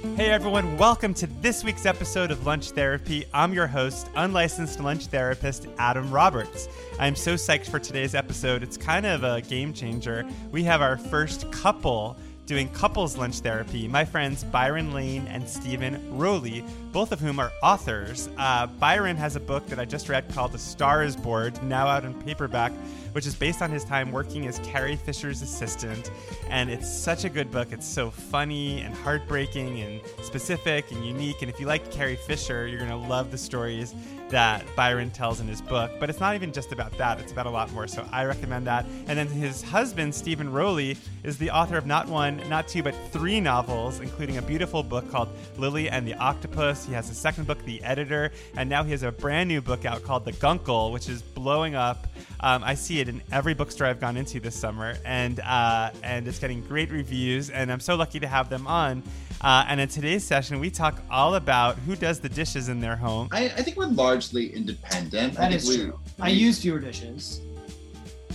Hey everyone, welcome to this week's episode of Lunch Therapy. I'm your host, unlicensed lunch therapist Adam Roberts. I'm so psyched for today's episode. It's kind of a game changer. We have our first couple doing couples lunch therapy. My friends Byron Lane and Steven Rowley, both of whom are authors. Uh, Byron has a book that I just read called The Star is now out in paperback, which is based on his time working as Carrie Fisher's assistant. And it's such a good book. It's so funny and heartbreaking and specific and unique. And if you like Carrie Fisher, you're going to love the stories that Byron tells in his book. But it's not even just about that, it's about a lot more. So I recommend that. And then his husband, Steven Rowley, is the author of not one, not two, but three novels, including a beautiful book called Lily and the Octopus. He has a second book, The Editor, and now he has a brand new book out called The Guncle, which is blowing up. Um, I see it in every bookstore I've gone into this summer, and uh, and it's getting great reviews. And I'm so lucky to have them on. Uh, and in today's session, we talk all about who does the dishes in their home. I, I think we're largely independent. I That think is we- true. I we- use fewer dishes.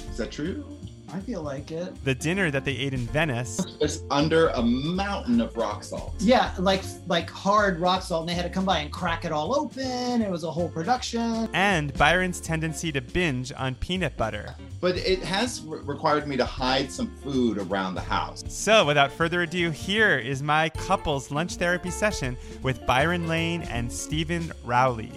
Is that true? I feel like it. The dinner that they ate in Venice. It's under a mountain of rock salt. Yeah, like like hard rock salt, and they had to come by and crack it all open. It was a whole production. and Byron's tendency to binge on peanut butter. But it has re- required me to hide some food around the house. So, without further ado, here is my couples lunch therapy session with Byron Lane and Steven Rowley.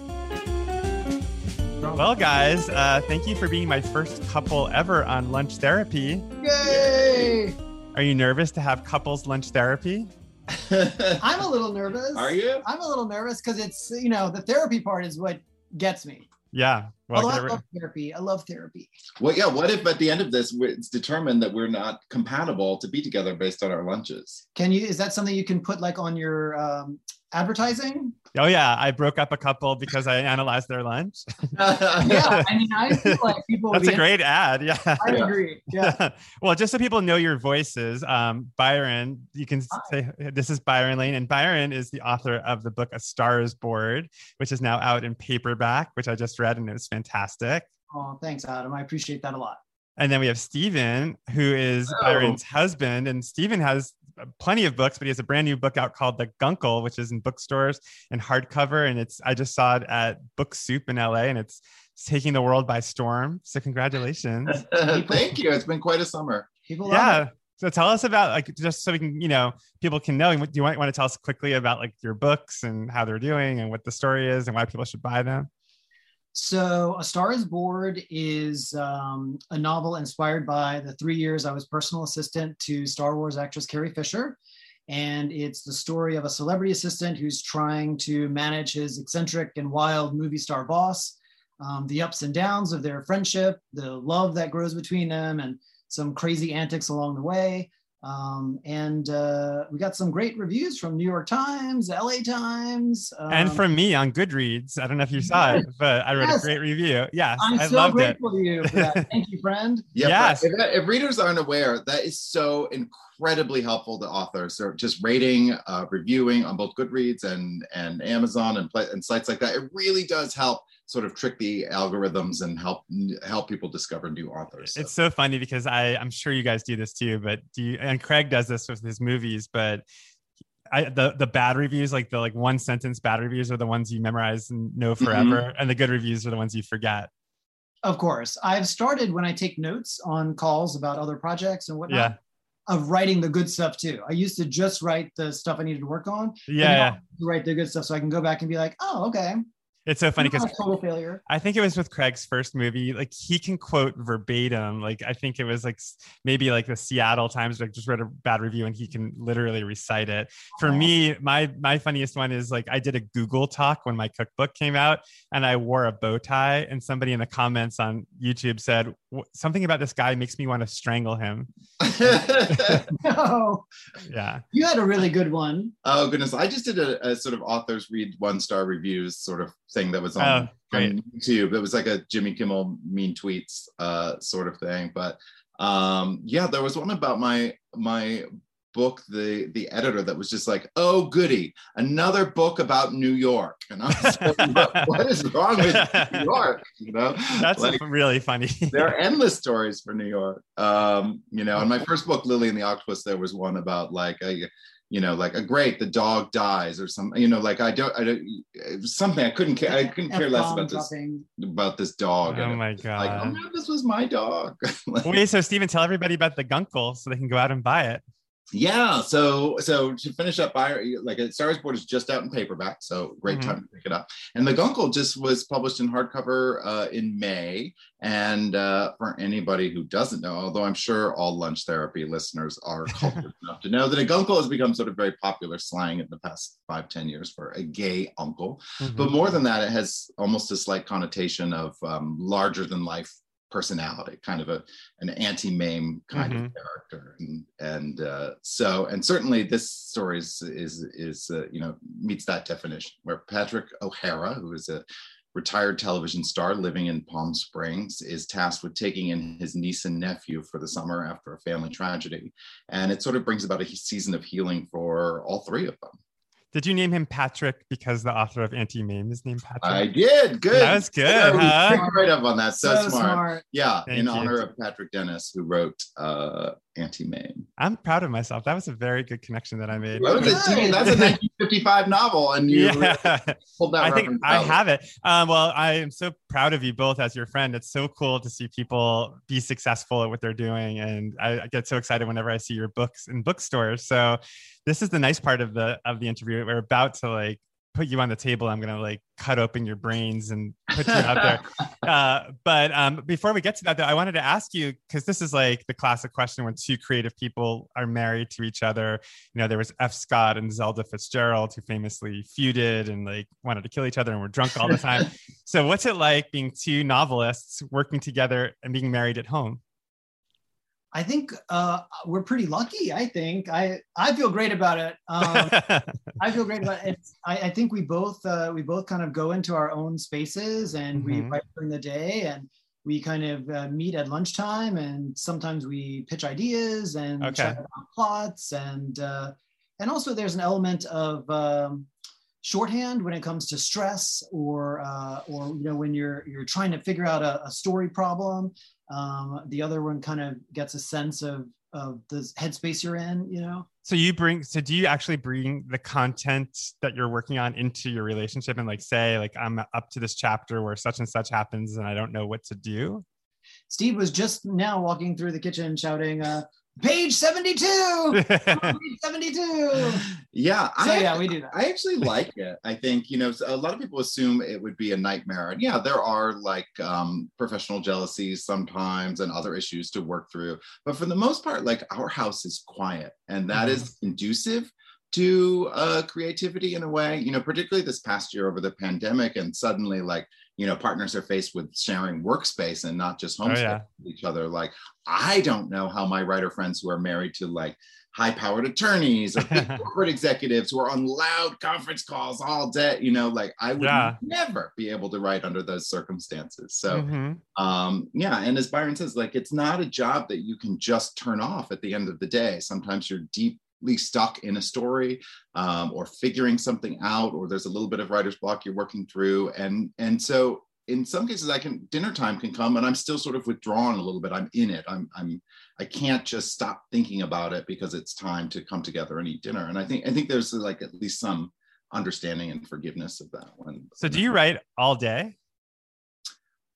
Well, guys, uh, thank you for being my first couple ever on lunch therapy. Yay! Are you nervous to have couples lunch therapy? I'm a little nervous. Are you? I'm a little nervous because it's you know the therapy part is what gets me. Yeah. Well, Although get I it- love therapy. I love therapy. Well, yeah. What if at the end of this, it's determined that we're not compatible to be together based on our lunches? Can you? Is that something you can put like on your um, advertising? oh, yeah. I broke up a couple because I analyzed their lunch. Yeah, I mean, I feel like people. That's a great ad. Yeah. I Yeah. agree. Yeah. well, just so people know your voices, um, Byron, you can say this is Byron Lane, and Byron is the author of the book A Star Is Bored, which is now out in paperback, which I just read and it was fantastic. Oh, thanks, Adam. I appreciate that a lot. And then we have Steven, who is Oh. Byron's husband, and Steven has plenty of books, but he has a brand new book out called The Guncle, which is in bookstores and hardcover, and it's I just saw it at Book Soup in LA, and it's, it's taking the world by storm. So congratulations. Thank you. It's been quite a summer. People love it. yeah so tell us about like just so we can you know people can know do you want, want to tell us quickly about like your books and how they're doing and what the story is and why people should buy them So, A Star is Bored is um, a novel inspired by the three years I was personal assistant to Star Wars actress Carrie Fisher. And it's the story of a celebrity assistant who's trying to manage his eccentric and wild movie star boss, um, the ups and downs of their friendship, the love that grows between them, and some crazy antics along the way. Um, and uh, we got some great reviews from New York Times, LA Times. and um, from me on goodreads i don't know if you saw it but i wrote Yes. a great review yes I'm i so loved it grateful to you for that. Thank you, friend. Yeah, Yes. If, if readers aren't aware, that is so incredibly helpful to authors. So just rating, uh, reviewing on both Goodreads and and Amazon and and sites like that. It really does help sort of trick the algorithms and help help people discover new authors. So- it's so funny because i i'm sure you guys do this too but do you and craig does this with his movies but I, the the bad reviews, like the like one sentence bad reviews, are the ones you memorize and know mm-hmm. forever, and the good reviews are the ones you forget. Of course. I've started when I take notes on calls about other projects and whatnot Yeah, of writing the good stuff too. I used to just write the stuff I needed to work on. yeah, now yeah. I have to Write the good stuff so I can go back and be like, oh, okay. It's so funny because total failure. I think it was with Craig's first movie. Like he can quote verbatim. Like I think it was like maybe like the Seattle Times. Like just read a bad review and he can literally recite it. For me, my my funniest one is like I did a Google talk when my cookbook came out, and I wore a bow tie, and somebody in the comments on YouTube said something about this guy makes me want to strangle him. No, Yeah, you had a really good one. oh goodness, I just did a, a sort of authors read one star reviews sort of thing that was on, Oh, on YouTube. It was like a Jimmy Kimmel mean tweets uh, sort of thing. But um, yeah, there was one about my my book, the the editor that was just like, "Oh goody, another book about New York," and I was like, what, "What is wrong with New York?" You know, that's like really funny. there are endless stories for New York. Um, you know, in my first book, Lily and the Octopus, there was one about like a you know, like a great the dog dies or something. You know, like I don't, I don't something I couldn't care. I couldn't care less about this about this dog. Oh my god! Like, oh no, this was my dog. like, Wait, so Steven, tell everybody about the guncle so they can go out and buy it yeah so so to finish up by like a Star is Bored is just out in paperback so great mm-hmm. time to pick it up and the guncle just was published in hardcover uh, in may and uh, for anybody who doesn't know although i'm sure all lunch therapy listeners are cultured enough to know that a guncle has become sort of very popular slang in the past five ten years for a gay uncle mm-hmm. but more than that it has almost a slight connotation of um, larger than life personality, kind of a an Auntie Mame kind mm-hmm. of character, and and uh, so and certainly this story is is is uh, you know meets that definition. Where Patrick O'Hara, who is a retired television star living in Palm Springs, is tasked with taking in his niece and nephew for the summer after a family tragedy, and it sort of brings about a season of healing for all three of them. Did you name him Patrick because the author of Auntie Mame is named Patrick? I did. Good. That was good. Yeah, huh? Right up on that. So, so smart. smart. Yeah, Thank in you. honor of Patrick Dennis, who wrote uh, Auntie Mame. I'm proud of myself. That was a very good connection that I made. That was a, that's a 1955 novel, and you yeah. pulled that. I think I have it. Um, well, I am so proud of you both as your friend. It's so cool to see people be successful at what they're doing, and I, I get so excited whenever I see your books in bookstores. So this is the nice part of the of the interview. We're about to like put you on the table. I'm gonna like cut open your brains and put you out there. Uh, but um, before we get to that, though, I wanted to ask you because this is like the classic question when two creative people are married to each other. You know, there was F. Scott and Zelda Fitzgerald who famously feuded and like wanted to kill each other and were drunk all the time. so, what's it like being two novelists working together and being married at home? I think uh, we're pretty lucky. I think I I feel great about it. Um, I feel great about it. I, I think we both uh, we both kind of go into our own spaces and mm-hmm. we write during the day and we kind of uh, meet at lunchtime and sometimes we pitch ideas and okay. chat about plots and uh, and also there's an element of um, shorthand when it comes to stress or uh, or you know when you're you're trying to figure out a, a story problem um, the other one kind of gets a sense of of the headspace you're in you know? So you bring so do you actually bring the content that you're working on into your relationship and like say like i'm up to this chapter where such and such happens and i don't know what to do? Steve was just now walking through the kitchen shouting uh, page 72 page 72 yeah so I, yeah we do that. I actually like it. I think you know a lot of people assume it would be a nightmare. And yeah there are like um, professional jealousies sometimes and other issues to work through. But for the most part like our house is quiet and that mm-hmm. is conducive to uh, creativity in a way you know particularly this past year over the pandemic and suddenly like you know partners are faced with sharing workspace and not just home oh, yeah. with each other like i don't know how my writer friends who are married to like high powered attorneys or corporate executives who are on loud conference calls all day you know like i would yeah. never be able to write under those circumstances so mm-hmm. um yeah and as byron says like it's not a job that you can just turn off at the end of the day sometimes you're deep stuck in a story um, or figuring something out or there's a little bit of writer's block you're working through. And and so in some cases i can dinner time can come and i'm still sort of withdrawn a little bit. I'm in it. I'm i'm i can't just stop thinking about it because it's time to come together and eat dinner. And i think i think there's like at least some understanding and forgiveness of that one. So do you write all day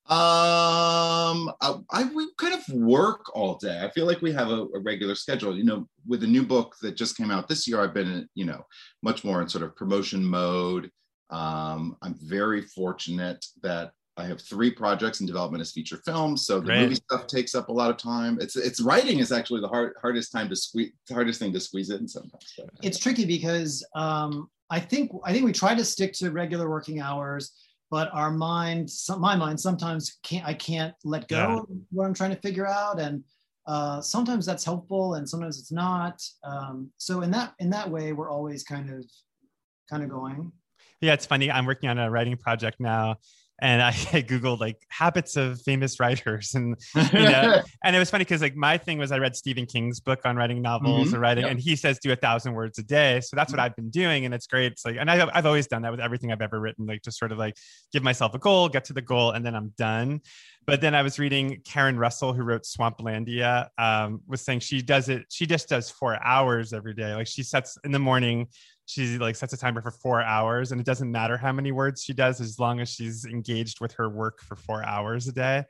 um, I, I, we kind of work all day. I feel like we have a, a, regular schedule. You know, with a new book that just came out this year, I've been, you know, much more in sort of promotion mode. Um, I'm very fortunate that I have three projects in development as feature films, so the Great. movie stuff takes up a lot of time. It's it's writing is actually the hard, hardest time to squeeze, hardest thing to squeeze in sometimes. It's tricky because um, I think I think we try to stick to regular working hours but our mind, some, my mind sometimes can't, I can't let go yeah. of what I'm trying to figure out. And uh, sometimes that's helpful and sometimes it's not. Um, so in that, in that way, we're always kind of, kind of going. Yeah, it's funny. I'm working on a writing project now and I, I googled like habits of famous writers, and you know, and it was funny because like my thing was I read Stephen King's book on writing novels mm-hmm. or writing, yep. and he says do a thousand words a day, so that's mm-hmm. what I've been doing, and it's great. It's like, and I, I've always done that with everything I've ever written, like just sort of like give myself a goal, get to the goal, and then I'm done. But then I was reading Karen Russell, who wrote Swamplandia, um, was saying she does it. She just does four hours every day. Like she sets in the morning, she like sets a timer for four hours, and it doesn't matter how many words she does as long as she's engaged with her work for four hours a day.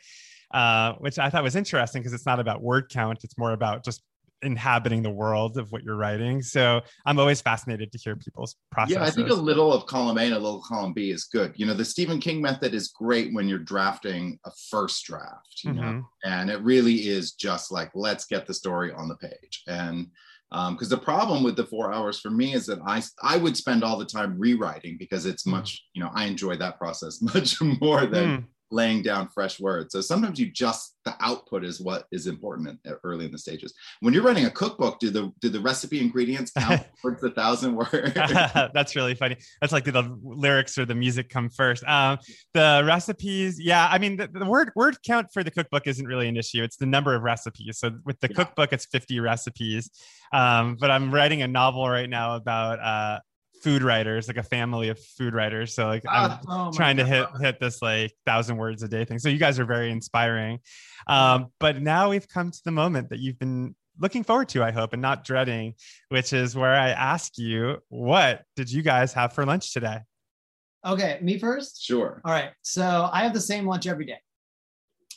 Uh, which I thought was interesting because it's not about word count; it's more about just inhabiting the world of what you're writing. So I'm always fascinated to hear people's process Yeah, I think a little of column A and a little column B is good. You know, the Stephen King method is great when you're drafting a first draft, you mm-hmm. know, and it really is just like, let's get the story on the page. And because um, the problem with the four hours for me is that I I would spend all the time rewriting because it's mm. much you know I enjoy that process much more than mm laying down fresh words. So sometimes you just the output is what is important early in the stages. When you're writing a cookbook, do the do the recipe ingredients count towards a thousand words? That's really funny. That's like the lyrics or the music come first. Um, the recipes, yeah. I mean, the, the, word word count for the cookbook isn't really an issue. It's the number of recipes. So with the yeah. cookbook, it's 50 recipes. Um, but I'm writing a novel right now about uh, food writers, like a family of food writers. So like I'm oh trying to hit hit this like thousand words a day thing. So you guys are very inspiring. Um, but now we've come to the moment that you've been looking forward to, I hope, and not dreading, which is where I ask you, what did you guys have for lunch today? Okay, me first? Sure. All right. So I have the same lunch every day.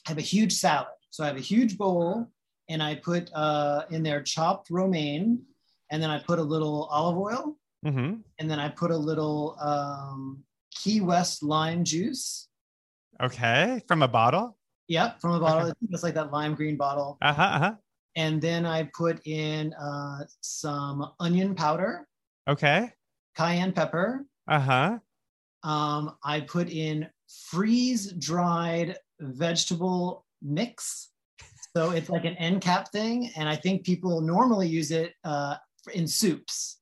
I have a huge salad. So I have a huge bowl and I put uh, in there chopped romaine and then I put a little olive oil Mm-hmm. And then I put a little um, Key West lime juice. Okay, from a bottle. Yep, from a bottle. Okay. It's like that lime green bottle. Uh huh. Uh-huh. And then I put in uh, some onion powder. Okay. Cayenne pepper. Uh huh. Um, I put in freeze dried vegetable mix. So it's like an end cap thing, and I think people normally use it uh, in soups.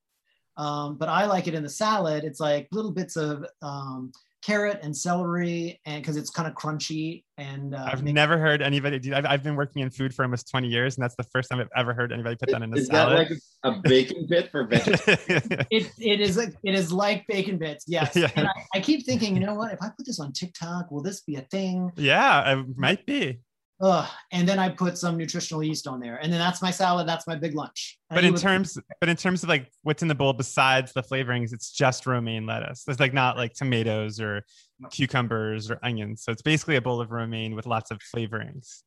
Um, but I like it in the salad. It's like little bits of um, carrot and celery, and because it's kind of crunchy. And uh, I've never heard anybody do. I've, I've been working in food for almost 20 years, and that's the first time I've ever heard anybody put that in a is salad. Is that like a bacon bit for vegetables? it, it is. A, it is like bacon bits. Yes. Yeah. And I, I keep thinking, you know what? If I put this on TikTok, will this be a thing? Yeah, it might be. Ugh. and then I put some nutritional yeast on there, and then that's my salad. That's my big lunch. But in terms, but in terms of like what's in the bowl besides the flavorings, it's just romaine lettuce. It's like not like tomatoes or cucumbers or onions. So it's basically a bowl of romaine with lots of flavorings.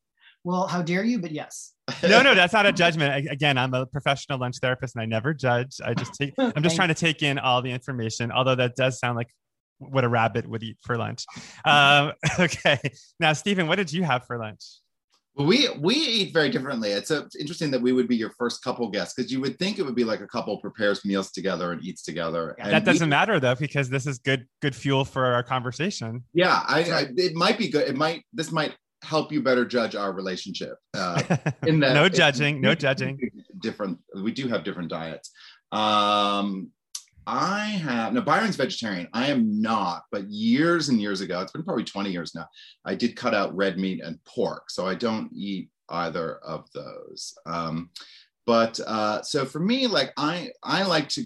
Well, how dare you? But yes. no, no, that's not a judgment. Again, I'm a professional lunch therapist, and I never judge. I just take. I'm just trying to take in all the information. Although that does sound like what a rabbit would eat for lunch. Um, okay, now Steven, what did you have for lunch? Well, we we eat very differently. It's, a, it's interesting that we would be your first couple guests because you would think it would be like a couple prepares meals together and eats together. Yeah, that doesn't we, matter though because this is good good fuel for our conversation. Yeah, I, I, it might be good. It might this might help you better judge our relationship. Uh, in that no judging, no judging. Different. We do have different diets. Um, I have now Byron's vegetarian. I am not, but years and years ago, it's been probably 20 years now, I did cut out red meat and pork. So I don't eat either of those. Um, but uh, so for me, like I I like to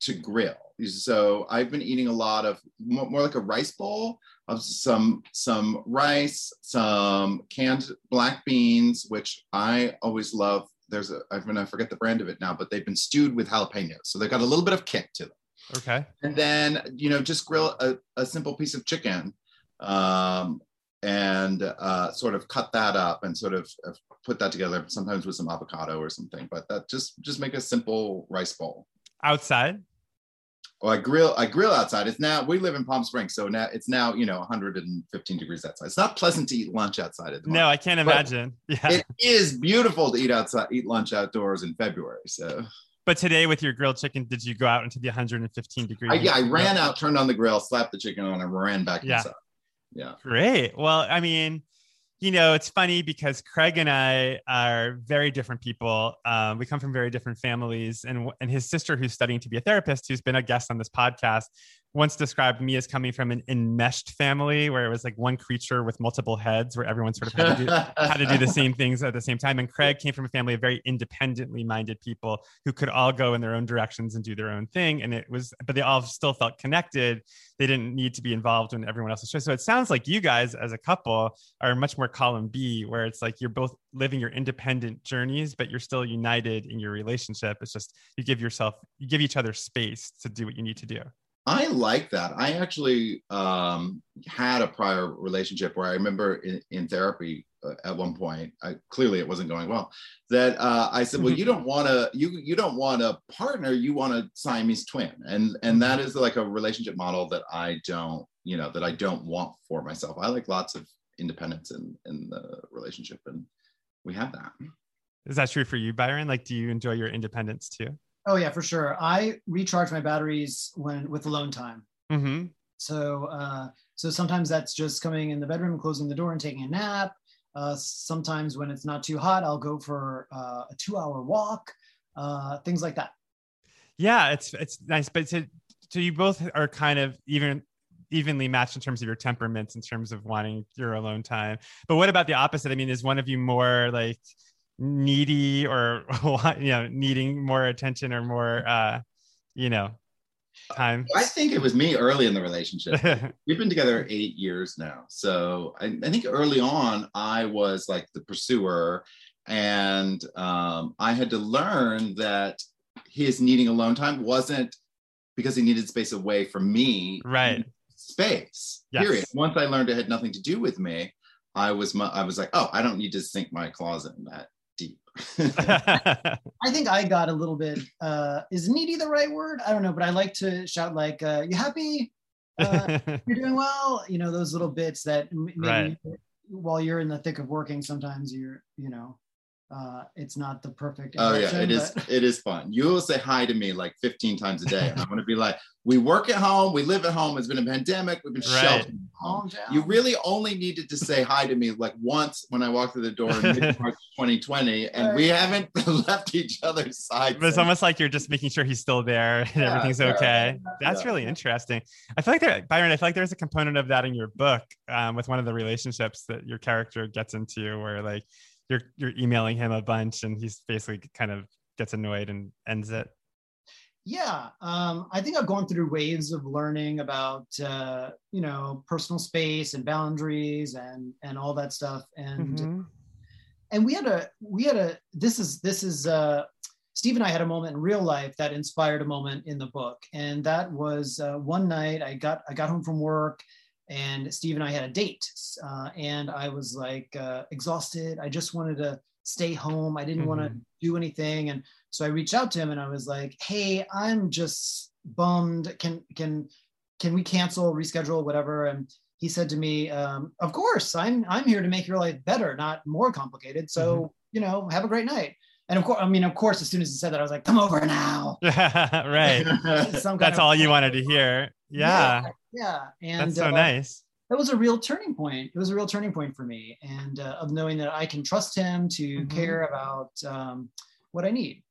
to grill. So I've been eating a lot of more, like a rice bowl of some some rice, some canned black beans, which I always love there's a I mean I forget the brand of it now, but they've been stewed with jalapenos, so they've got a little bit of kick to them. Okay. And then you know just grill a, a simple piece of chicken, um, and uh, sort of cut that up and sort of uh, put that together. Sometimes with some avocado or something, but that just just make a simple rice bowl. Outside. Well, I grill. I grill outside. It's now we live in Palm Springs, so now it's now you know 115 degrees outside. It's not pleasant to eat lunch outside at the moment. No, I can't imagine. Yeah, it is beautiful to eat outside, eat lunch outdoors in February. So but today with your grilled chicken, did you go out into the 115 degree? I, yeah, I ran out, turned on the grill, slapped the chicken on, and ran back yeah. inside. Yeah. Great. Well, I mean, you know, it's funny because Craig and I are very different people. Um, we come from very different families, and and his sister, who's studying to be a therapist, who's been a guest on this podcast, once described me as coming from an enmeshed family where it was like one creature with multiple heads where everyone sort of had to do, had to do the same things at the same time. And craig came from a family of very independently minded people who could all go in their own directions and do their own thing. And it was but they all still felt connected. They didn't need to be involved in everyone else's choice so it sounds like you guys as a couple are much more column b where it's like you're both living your independent journeys but you're still united in your relationship. It's just you give yourself you give each other space to do what you need to do I like that. I actually um, had a prior relationship where I remember in, in therapy uh, at one point. I, clearly, it wasn't going well. That uh, I said, "Well, you don't want to. You you don't want a partner. You want a Siamese twin." And and that is like a relationship model that I don't. You know that I don't want for myself. I like lots of independence in in the relationship, and we have that. Is that true for you, Byron? Like, do you enjoy your independence too? Oh yeah, for sure. I recharge my batteries when with alone time. Mm-hmm. So uh, so sometimes that's just coming in the bedroom, closing the door, and taking a nap. Uh, sometimes when it's not too hot, I'll go for uh, a two-hour walk. Uh, things like that. Yeah, it's it's nice, but so, so you both are kind of even evenly matched in terms of your temperaments, in terms of wanting your alone time. But what about the opposite? I mean, is one of you more like needy or you know needing more attention or more uh you know time? I think it was me early in the relationship. We've been together eight years now. So I, I, think early on i was like the pursuer and um, i had to learn that his needing alone time wasn't because he needed space away from me. Right. Space yes. period. Once i learned it had nothing to do with me I was I was like, oh, I don't need to sink my closet in that deep. I think I got a little bit. Uh, is needy the right word? I don't know, but I like to shout like, uh, "You happy? Uh, you're doing well." You know, those little bits that maybe right. while you're in the thick of working, sometimes you're, you know, uh, it's not the perfect. Oh yeah, it is. It is fun. You will say hi to me like 15 times a day. I'm going to be like, we work at home, we live at home. It's been a pandemic. We've been right. sheltered. Home. You really only needed to say hi to me like once when I walked through the door in March 2020, and right. we haven't left each other's side. But it's almost like you're just making sure he's still there and yeah, everything's okay. Yeah, That's yeah. really interesting. I feel like there, Byron. I feel like there's a component of that in your book um, with one of the relationships that your character gets into, where like you're you're emailing him a bunch and he's basically kind of gets annoyed and ends it? Yeah um, i think i've gone through waves of learning about uh, you know personal space and boundaries and and all that stuff. And mm-hmm. and we had a we had a this is this is uh steve and i had a moment in real life that inspired a moment in the book. And that was uh, one night i got i got home from work and Steve and I had a date, uh, and I was like uh, exhausted. I just wanted to stay home. I didn't mm-hmm. want to do anything, and so I reached out to him and I was like, "Hey, I'm just bummed. Can can can we cancel, reschedule, whatever?" And he said to me, um, "Of course, I'm I'm here to make your life better, not more complicated. So mm-hmm. you know, have a great night." And of course, I mean, of course, as soon as he said that, I was like, "Come over now." right. That's all you wanted to hear. Yeah. Yeah. yeah. And that's so uh, nice. That was a real turning point. It was a real turning point for me, and uh, of knowing that I can trust him to mm-hmm. care about um, what I need.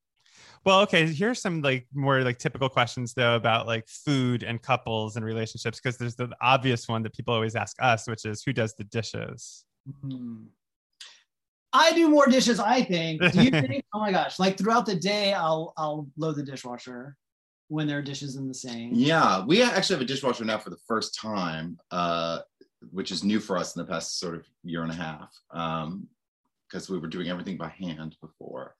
Well, okay. Here's some like more like typical questions though about like food and couples and relationships because there's the obvious one that people always ask us, which is who does the dishes. Mm-hmm. I do more dishes, I think. Do you think? oh my gosh! Like throughout the day, I'll I'll load the dishwasher when there are dishes in the sink. Yeah, we actually have a dishwasher now for the first time, uh, which is new for us in the past sort of year and a half, because um, we were doing everything by hand before.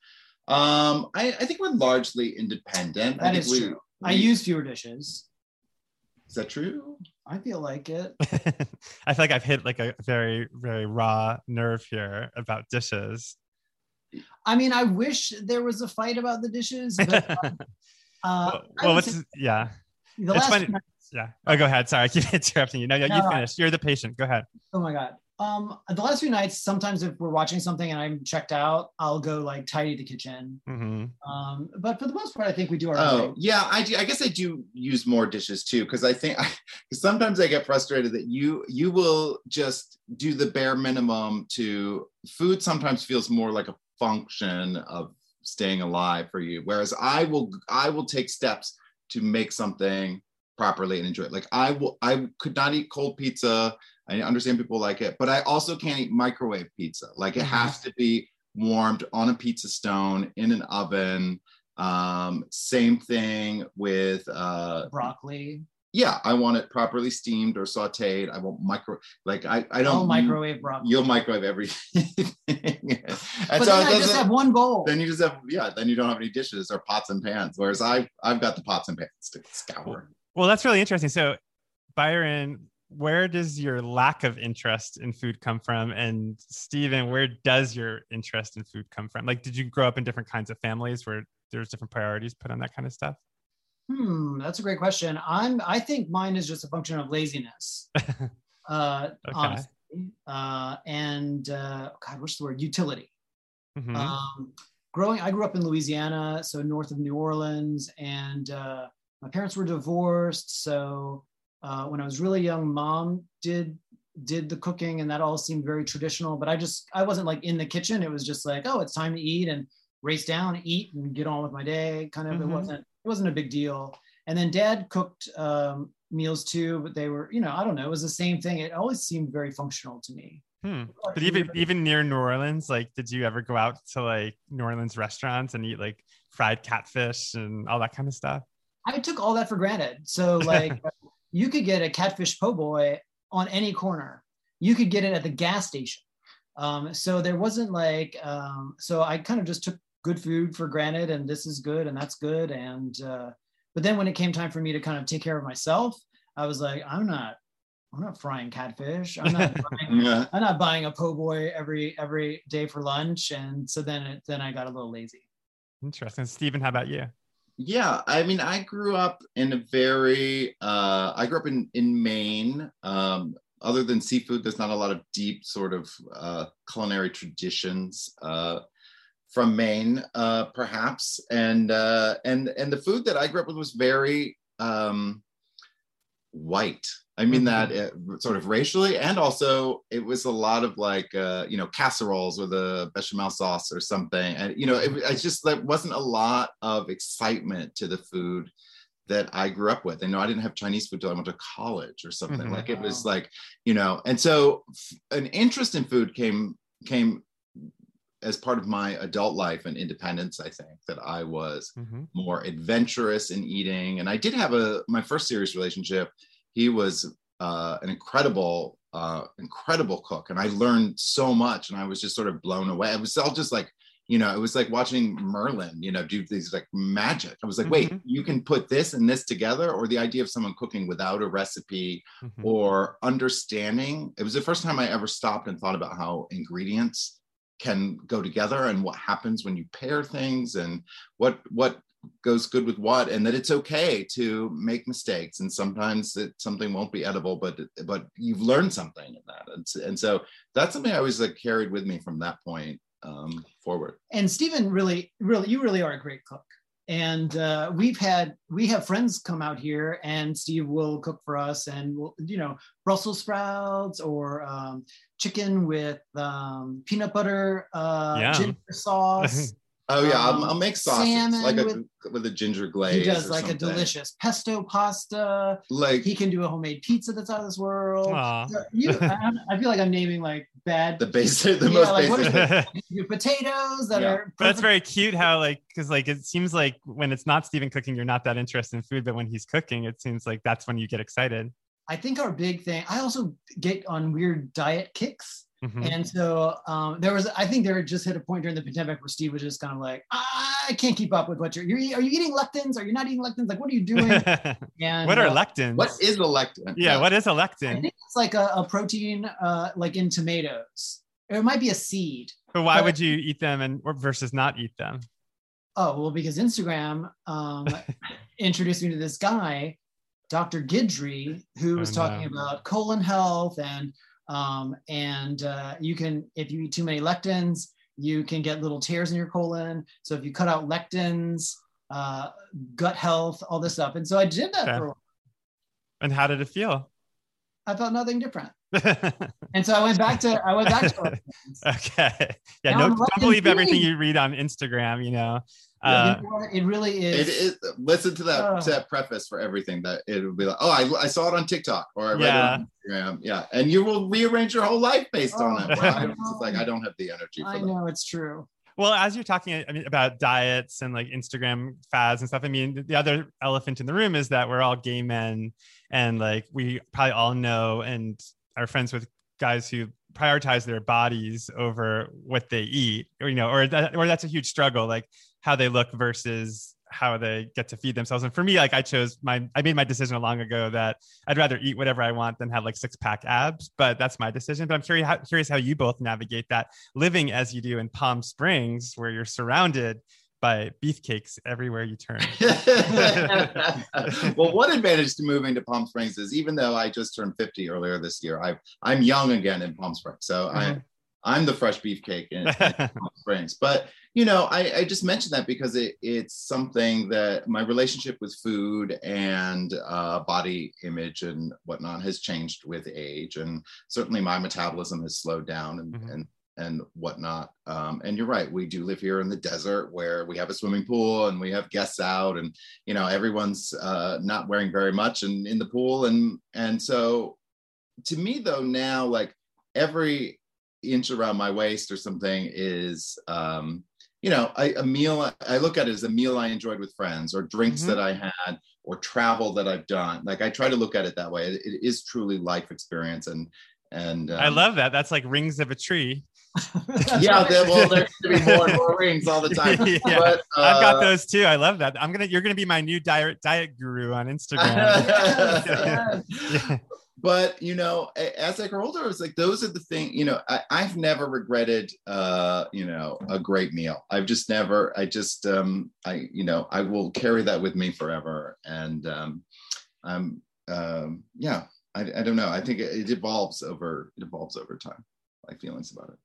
Um, I, I, think we're largely independent. That is we, true. We, I use fewer dishes. Is that true? I feel like it. I feel like I've hit like a very, very raw nerve here about dishes. I mean, I wish there was a fight about the dishes, but, uh, well, well what's yeah? The it's funny. Yeah. Oh, go ahead. Sorry, I keep interrupting you. No, yeah, no, you finished. You're the patient. Go ahead. Oh my god. Um, the last few nights, sometimes if we're watching something and I'm checked out, I'll go like tidy the kitchen. Mm-hmm. Um, but for the most part, I think we do our. Oh thing. yeah, I do. I guess I do use more dishes too because I think I, sometimes I get frustrated that you you will just do the bare minimum to food. Sometimes feels more like a function of staying alive for you, whereas I will I will take steps to make something properly and enjoy it. Like I will, I could not eat cold pizza. I understand people like it, but I also can't eat microwave pizza. Like it has to be warmed on a pizza stone in an oven. Um, same thing with uh, Broccoli. yeah, I want it properly steamed or sauteed. I want micro like I I I'll don't microwave broccoli. You'll microwave everything. and but so then it I just doesn't- have one bowl. then you just have yeah then you don't have any dishes or pots and pans whereas i i've got the pots and pans to scour Well, that's really interesting. So, Byron, where does your lack of interest in food come from? And Steven, where does your interest in food come from? Like, did you grow up in different kinds of families where there's different priorities put on that kind of stuff? Hmm, that's a great question. I'm. I think mine is just a function of laziness. Uh, Okay. honestly. Uh, and uh, God, what's the word? Utility. Mhm. Um, growing, I grew up in Louisiana, so north of New Orleans, and uh, my parents were divorced. So uh, when I was really young, mom did did the cooking, and that all seemed very traditional. But I just I wasn't like in the kitchen. It was just like, oh, it's time to eat, and race down, eat, and get on with my day. Kind of. Mhm. It wasn't it wasn't a big deal. And then dad cooked um, meals too, but they were, you know, I don't know. It was the same thing. It always seemed very functional to me. Hmm. But even even near New Orleans, like, did you ever go out to like New Orleans restaurants and eat like fried catfish and all that kind of stuff? I took all that for granted. So like you could get a catfish po' boy on any corner. You could get it at the gas station. Um, so there wasn't like um, so I kind of just took good food for granted and this is good and that's good and uh, but then when it came time for me to kind of take care of myself, I was like, I'm not I'm not frying catfish. I'm not buying, yeah I'm not buying a po' boy every every day for lunch. And so then it, then I got a little lazy. Interesting. Steven, how about you? Yeah i mean i grew up in a very uh i grew up in in maine um other than seafood there's not a lot of deep sort of uh culinary traditions uh from Maine, uh, perhaps, and uh, and and the food that I grew up with was very um, white. I mean that uh, sort of racially, and also it was a lot of like uh, you know casseroles with a bechamel sauce or something, and you know it, I just there wasn't a lot of excitement to the food that I grew up with. And know I didn't have Chinese food till I went to college or something. Mhm. Like it was like you know, and so an interest in food came came as part of my adult life and independence. I think that I was Mhm. more adventurous in eating. And I did have a my first serious relationship. He was uh, an incredible, uh, incredible cook, and I learned so much. And I was just sort of blown away. It was all just like you know, it was like watching Merlin, you know, do these like magic. I was like, wait, Mhm. you can put this and this together, or the idea of someone cooking without a recipe Mhm. or understanding. It was the first time I ever stopped and thought about how ingredients can go together and what happens when you pair things and what what goes good with what and that it's okay to make mistakes and sometimes it, something won't be edible but but you've learned something in that and, so- and so that's something i always like carried with me from that point um, forward and Steven really, really, you really are a great cook. And uh, we've had we have friends come out here, and Steve will cook for us, and we'll, you know Brussels sprouts or um, chicken with um, peanut butter uh, Yum. ginger sauce. oh yeah Um, I'll, I'll make sausage salmon like a with- with a ginger glaze he does or like a delicious pesto pasta. like He can do a homemade pizza that's out of this world. You, I, I feel like I'm naming like bad the basic the Yeah, most like, what basic is your potatoes that Yeah. are. But that's very cute how like because like it seems like when it's not Steven cooking, you're not that interested in food, but when he's cooking, it seems like that's when you get excited. I think our big thing. I also get on weird diet kicks. Mhm. And so um, there was, I think there just hit a point during the pandemic where Steve was just kind of like, I can't keep up with what you're, you're, are you eating lectins? Are you not eating lectins? Like, what are you doing? And what are uh, lectins? what is the lectin yeah, what is a I lectin? I think it's like a, a protein, uh, like in tomatoes. Or it might be a seed. But why but- would you eat them and or versus not eat them? Oh, well, because Instagram um, introduced me to this guy, Dr. Gundry, who Oh, was talking no. about colon health and um, and uh, you can if you eat too many lectins, you can get little tears in your colon. So if you cut out lectins, uh, gut health, all this stuff. And so I did that Okay. for. a while. and how did it feel? I felt nothing different, and so I went back to I went back to. lectins. Yeah, Now no, don't believe everything you read on Instagram, you know. Uh, You know it really is. It is. Listen to that, Oh. to that preface for everything. That it would be like, oh, I, I saw it on TikTok or I read Yeah. it on Instagram. Yeah, and you will rearrange your whole life based on Oh, it. Where I'm I just like. I don't have the energy for I that. know it's true. Well, as you're talking I mean, about diets and like Instagram fads and stuff, I mean, the other elephant in the room is that we're all gay men and like we probably all know and are friends with guys who prioritize their bodies over what they eat, or you know, or that, or that's a huge struggle, like how they look versus how they get to feed themselves. And for me, like I chose my, I made my decision long ago that I'd rather eat whatever I want than have like six pack abs. But that's my decision. But I'm curious how, curious how you both navigate that living as you do in Palm Springs, where you're surrounded by beefcakes everywhere you turn. well, one advantage to moving to Palm Springs is even though I just turned 50 earlier this year, I I'm young again in Palm Springs. So Mm-hmm. I I'm the fresh beefcake in, in Springs. But you know, I, I just mentioned that because it, it's something that my relationship with food and uh, body image and whatnot has changed with age, and certainly my metabolism has slowed down and Mhm. and and whatnot. Um, and you're right, we do live here in the desert where we have a swimming pool and we have guests out, and you know everyone's uh, not wearing very much and in the pool, and and so to me though now like every inch around my waist or something is um, you know I, a meal I look at it as a meal I enjoyed with friends or drinks Mhm. that I had or travel that I've done. Like I try to look at it that way. It, it is truly life experience and and I um, love that. That's like rings of a tree. Yeah, there, well, there's going to be more and more rings all the time. Yeah. But, I've got uh, those too. I love that. I'm gonna. You're gonna be my new diet diet guru on Instagram. Yeah. But you know as i grow older it's like those are the thing you know I, i've never regretted uh you know a great meal i've just never i just um i you know i will carry that with me forever and um i'm um yeah i, I don't know i think it, it evolves over it evolves over time my feelings about it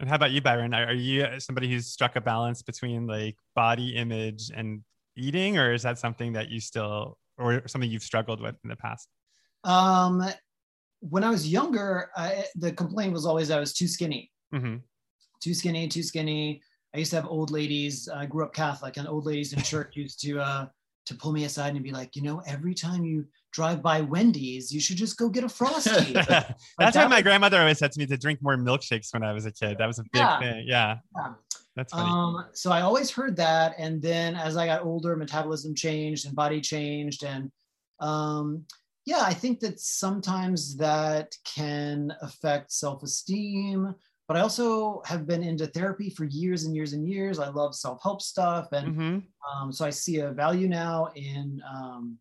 And how about you, Byron? Are, are you somebody who's struck a balance between like body image and eating, or is that something that you still, or something you've struggled with in the past? Um, when I was younger, I, the complaint was always I was too skinny, hmm too skinny, too skinny. I used to have old ladies. I grew up Catholic, and old ladies in church used to uh, to pull me aside and be like, you know, every time you drive by Wendy's, you should just go get a frosty. That's that why my was- grandmother always said to me to drink more milkshakes when I was a kid. That was a big Yeah. thing. Yeah. Yeah. That's funny. Um, so I always heard that, and then as I got older, metabolism changed and body changed, and um, yeah, I think that sometimes that can affect self-esteem. But I also have been into therapy for years and years and years. I love self-help stuff, and hmm um, so I see a value now in um,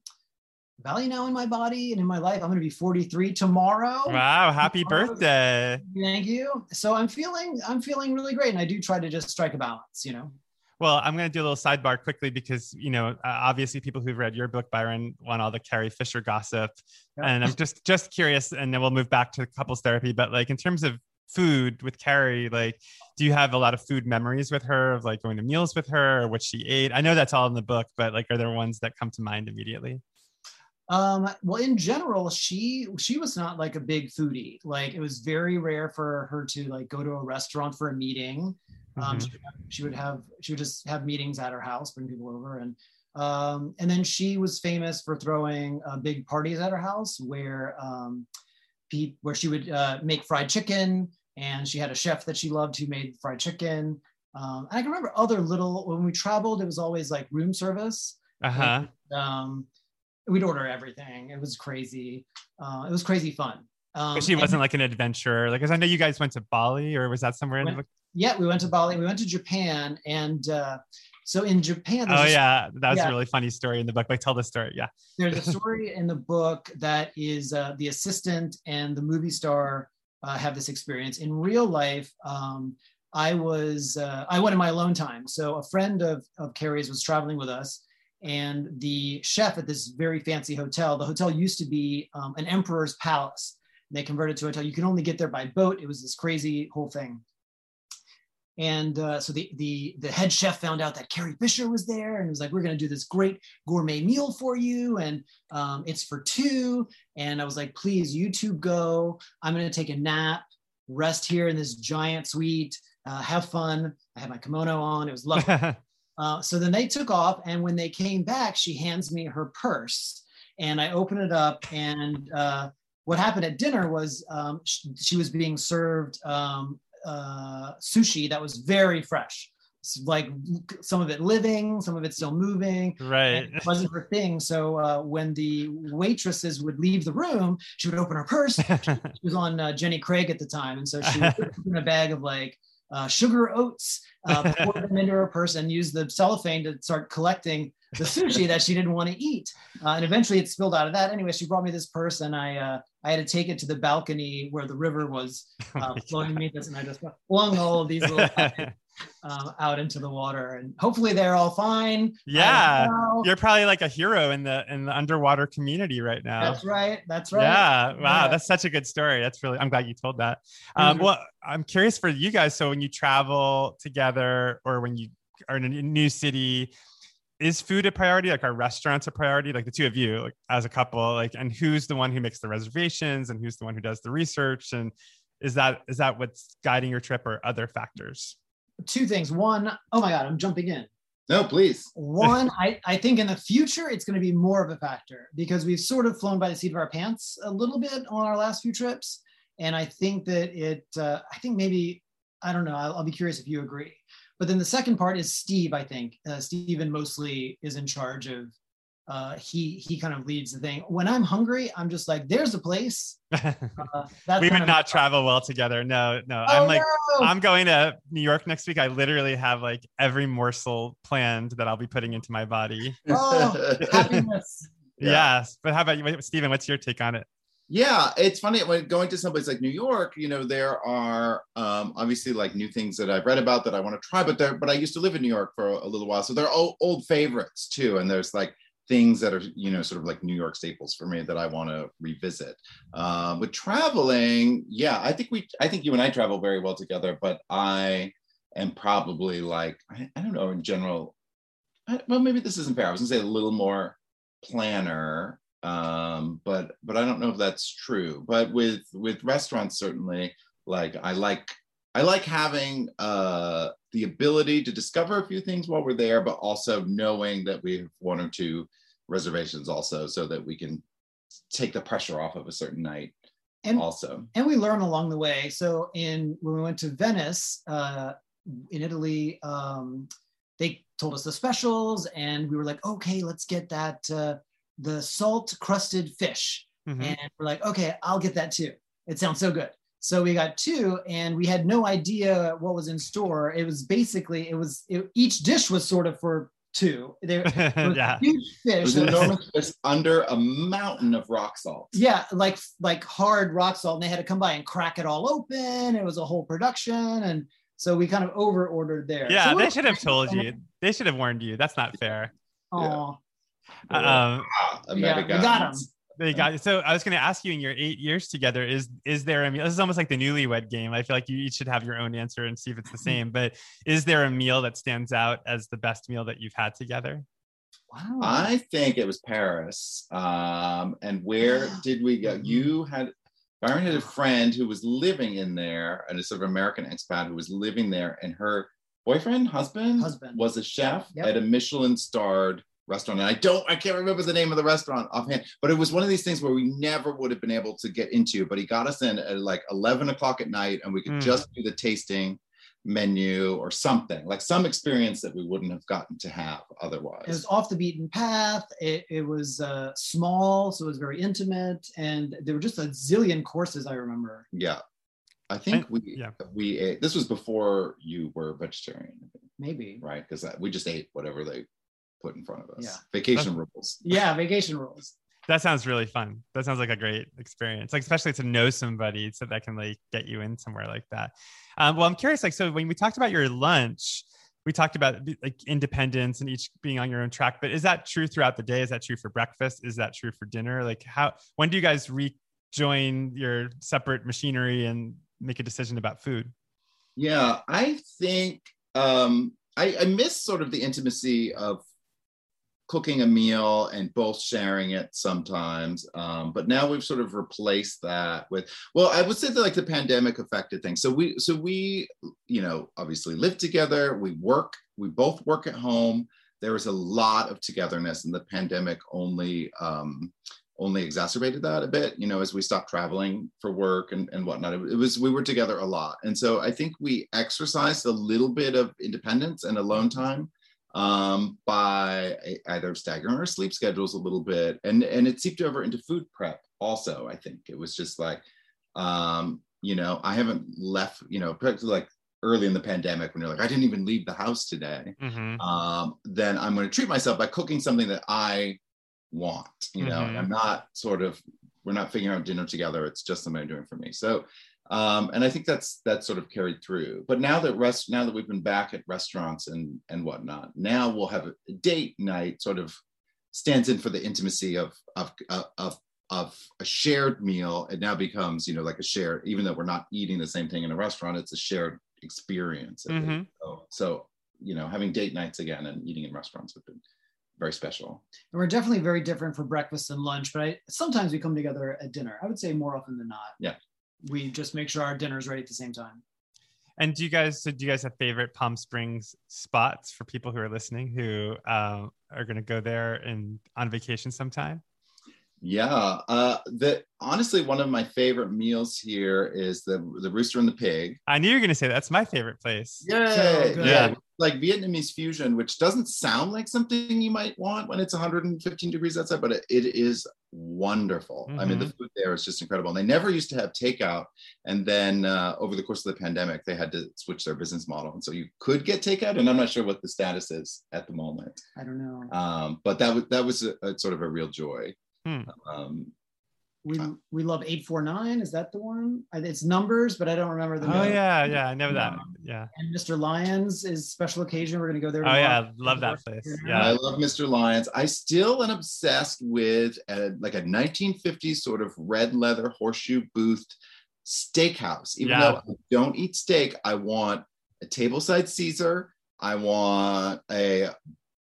value now in my body and in my life. I'm going to be 43 tomorrow. Wow. Happy birthday. Thank you. So I'm feeling I'm feeling really great, and I do try to just strike a balance. You know. Well, I'm going to do a little sidebar quickly because, you know, uh, obviously people who've read your book, Byron, want all the Carrie Fisher gossip. Yeah. And I'm just just curious, and then we'll move back to couples therapy. But like in terms of food with Carrie, like, do you have a lot of food memories with her of like going to meals with her or what she ate? I know that's all in the book, but like, are there ones that come to mind immediately? Um, well, in general, she she was not like a big foodie. Like it was very rare for her to like go to a restaurant for a meeting. Um, Mhm. she, would have, she would have she would just have meetings at her house, bring people over, and um, and then she was famous for throwing uh, big parties at her house where um, pe- where she would uh, make fried chicken, and she had a chef that she loved who made fried chicken. Um, and I can remember other little when we traveled, it was always like room service Uh huh. um, we'd order everything. It was crazy. Uh, it was crazy fun. Um, But she wasn't like an adventurer. Like, 'cause I know you guys went to Bali, or was that somewhere in the Went- book? Yeah, we went to Bali. We went to Japan, and uh, so in Japan, Oh yeah, that was yeah. a really funny story in the book. Like, tell the story. Yeah. there's a story in the book that is uh, the assistant and the movie star uh, have this experience. In real life, um, I was uh, I went in my alone time. So a friend of of Carrie's was traveling with us, and the chef at this very fancy hotel. The hotel used to be um, an emperor's palace. They converted to a hotel. You can only get there by boat. It was this crazy whole thing. And uh, so the, the the head chef found out that Carrie Fisher was there and was like, "We're going to do this great gourmet meal for you, and um, it's for two. And I was like, "Please, you two go. I'm going to take a nap, rest here in this giant suite, uh, have fun." I had my kimono on. It was lovely. Uh, so then they took off, and when they came back, she hands me her purse, and I open it up, and uh, what happened at dinner was um, she, she, was being served um, uh, sushi that was very fresh. like some of it living, some of it still moving. Right. It wasn't her thing. So uh, when the waitresses would leave the room, she would open her purse. she was on uh, Jenny Craig at the time, and so she would open a bag of like uh, sugar oats, uh, pour them into her purse, and use the cellophane to start collecting the sushi that she didn't want to eat. Uh, and eventually, it spilled out of that. Anyway, she brought me this purse, and I uh, I had to take it to the balcony where the river was oh uh, flowing beneath us, and I just flung all of these little um, out into the water, and hopefully they're all fine. Yeah, you're probably like a hero in the in the underwater community right now. That's right. That's right. Yeah. Wow, yeah. that's such a good story. That's really. I'm glad you told that. Um, mm-hmm. Well, I'm curious for you guys. So when you travel together, or when you are in a new city, is food a priority? Like, are restaurants a priority? Like the two of you, like as a couple, like, and who's the one who makes the reservations, and who's the one who does the research, and is that is that what's guiding your trip, or other factors? two things. One, oh my God, I'm jumping in. No, please. One, I, I think in the future it's going to be more of a factor because we've sort of flown by the seat of our pants a little bit on our last few trips. And I think that it, uh, I think maybe, I don't know, I'll, I'll, be curious if you agree. But then the second part is Steve, I think. Uh, Steven mostly is in charge of uh, he he kind of leads the thing. When I'm hungry, I'm just like, "There's a place." Uh, we would not travel well together. No, no. Oh, I'm like, no! I'm going to New York next week. I literally have like every morsel planned that I'll be putting into my body. Oh, happiness. Yeah. Yes, but how about you, Steven? What's your take on it? Yeah, it's funny when going to someplace like New York. You know, there are um, obviously like new things that I've read about that I want to try, but there. But I used to live in New York for a little while, so there are old, old favorites too. And there's like things that are you know sort of like new york staples for me that i want to revisit um, with traveling yeah i think we i think you and i travel very well together but i am probably like i, I don't know in general I, well maybe this isn't fair i was gonna say a little more planner um, but but i don't know if that's true but with with restaurants certainly like i like I like having uh, the ability to discover a few things while we're there, but also knowing that we have one or two reservations also so that we can take the pressure off of a certain night and also. and we learn along the way. So in when we went to venice uh, in italy um, they told us the specials and we were like okay let's get that uh, the salt crusted fish mm-hmm. and we're like okay i'll get that too it sounds so good so we got two and we had no idea what was in store it was basically it was it, each dish was sort of for two. They yeah. huge fish. enormous fish under a mountain of rock salt. Yeah, like like hard rock salt. And they had to come by and crack it all open. It was a whole production. And so we kind of over ordered there. Yeah, so they should have told you. They should have warned you. That's not fair. Oh. Yeah. Um, yeah, we got them. They got so I was going to ask you in your eight years together is is there a meal? This is almost like the newlywed game. I feel like you each should have your own answer and see if it's the same. But is there a meal that stands out as the best meal that you've had together? Wow. I think it was Paris. Um, and where did we go? You had Byron had a friend who was living in there, and a sort of American expat who was living there, and her boyfriend, husband, husband. was a chef yep. at a Michelin starred restaurant. And I don't, I can't remember the name of the restaurant offhand, but it was one of these things where we never would have been able to get into. But he got us in at like 11 o'clock at night and we could mm. just do the tasting menu or something like some experience that we wouldn't have gotten to have otherwise. It was off the beaten path. It, it was uh, small, so it was very intimate. And there were just a zillion courses, I remember. Yeah. I think we yeah. we ate. This was before you were vegetarian. Maybe right because we just ate whatever they put in front of us. Yeah. Vacation That's, rules. Yeah, vacation rules. That sounds really fun. That sounds like a great experience. Like especially to know somebody so that can like get you in somewhere like that. Um, well, I'm curious. Like, so when we talked about your lunch, we talked about like independence and each being on your own track. But is that true throughout the day? Is that true for breakfast? Is that true for dinner? Like, how? When do you guys rejoin your separate machinery and make a decision about food? Yeah, I think um, I, I miss sort of the intimacy of cooking a meal and both sharing it sometimes. Um, but now we've sort of replaced that with, well, I would say that like the pandemic affected things. So we, so we, you know, obviously live together. We work. We both work at home. There was a lot of togetherness, and the pandemic only um, only exacerbated that a bit. You know, as we stopped traveling for work and and whatnot. It, it was we were together a lot, and so I think we exercised a little bit of independence and alone time um, by either staggering our sleep schedules a little bit, and and it seeped over into food prep also. I think it was just like, um, you know, I haven't left, you know, like early in the pandemic when you're like, I didn't even leave the house today. Mm-hmm. Um, then I'm going to treat myself by cooking something that I want. You know, mm-hmm. I'm not sort of we're not figuring out dinner together. It's just something I'm doing for me. So um, and I think that's that's sort of carried through. But now that rest, now that we've been back at restaurants and and whatnot, now we'll have a date night. Sort of stands in for the intimacy of of of of a shared meal. It now becomes you know like a shared, even though we're not eating the same thing in a restaurant, it's a shared experience. Mm-hmm. So, so you know, having date nights again and eating in restaurants have been very special. And we're definitely very different for breakfast and lunch, but I, sometimes we come together at dinner. I would say more often than not. Yeah we just make sure our dinner is ready at the same time. And do you guys so do you guys have favorite Palm Springs spots for people who are listening who um, are going to go there and on vacation sometime? Yeah, uh, the honestly one of my favorite meals here is the the Rooster and the Pig. I knew you were going to say that's my favorite place. Yeah, yeah, yeah, like Vietnamese fusion, which doesn't sound like something you might want when it's 115 degrees outside, but it, it is wonderful. Mm-hmm. I mean, the mm-hmm. food there is just incredible. And they never used to have takeout, and then uh, over the course of the pandemic, they had to switch their business model, and so you could get takeout. And I'm not sure what the status is at the moment. I don't know. Um, but that was that was a, a sort of a real joy. Hmm. Um, we uh, we love 849 is that the one? It's numbers but i don't remember the name. oh note. yeah yeah i know that. Yeah. and mr lyons is special occasion. We're going to go there oh yeah love that place. Yeah. I love mr lyons. I still am obsessed with a, like a 1950s sort of red leather horseshoe booth steakhouse. Even yeah. though i don't eat steak i want a tableside caesar. I want a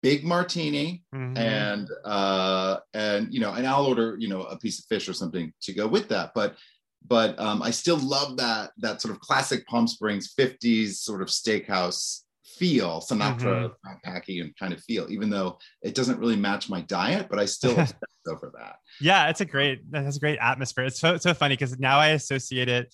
big martini mm-hmm. and uh and you know and i'll order you know a piece of fish or something to go with that but but um i still love that that sort of classic palm springs 50s sort of steakhouse feel sinatra mm-hmm. and kind of feel even though it doesn't really match my diet but i still over that yeah it's a great that's a great atmosphere it's so, so funny because now i associate it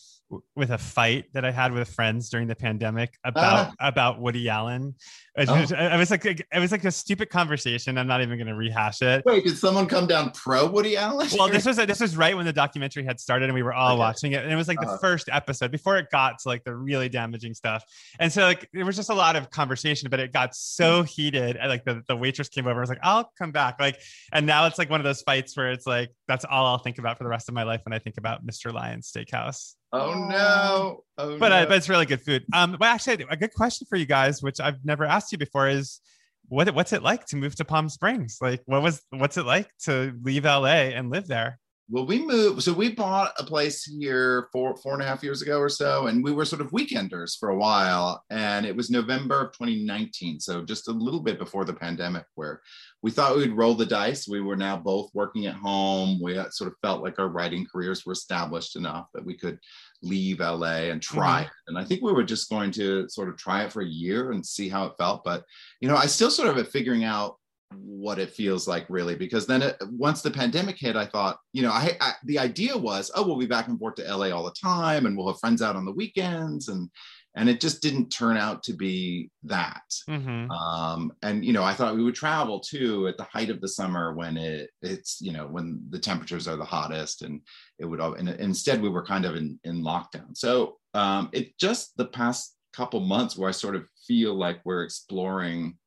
with a fight that I had with friends during the pandemic about uh, about Woody Allen. It, oh. was, it was like it was like a stupid conversation. I'm not even going to rehash it. Wait, did someone come down pro Woody Allen? Well, this was this was right when the documentary had started, and we were all okay. watching it, and it was like uh the uh-huh. first episode before it got to like the really damaging stuff. And so like there was just a lot of conversation, but it got so mm-hmm. heated. And like the, the waitress came over, and was like, "I'll come back." Like, and now it's like one of those fights where it's like that's all I'll think about for the rest of my life when I think about Mr. Lyons Steakhouse. Oh no! Oh, but no. Uh, but it's really good food. Um, well, actually, a good question for you guys, which I've never asked you before, is what what's it like to move to Palm Springs? Like, what was what's it like to leave LA and live there? Well, we moved. So we bought a place here four four and a half years ago or so, and we were sort of weekenders for a while. And it was November of 2019, so just a little bit before the pandemic, where we thought we'd roll the dice. We were now both working at home. We sort of felt like our writing careers were established enough that we could leave LA and try mm-hmm. it. And I think we were just going to sort of try it for a year and see how it felt. But, you know, I still sort of figuring out what it feels like really because then it, once the pandemic hit i thought you know I, I, the idea was oh we'll be back and forth to la all the time and we'll have friends out on the weekends and and it just didn't turn out to be that mm-hmm. um, and you know i thought we would travel too at the height of the summer when it it's you know when the temperatures are the hottest and it would and instead we were kind of in in lockdown so um, it just the past couple months where i sort of feel like we're exploring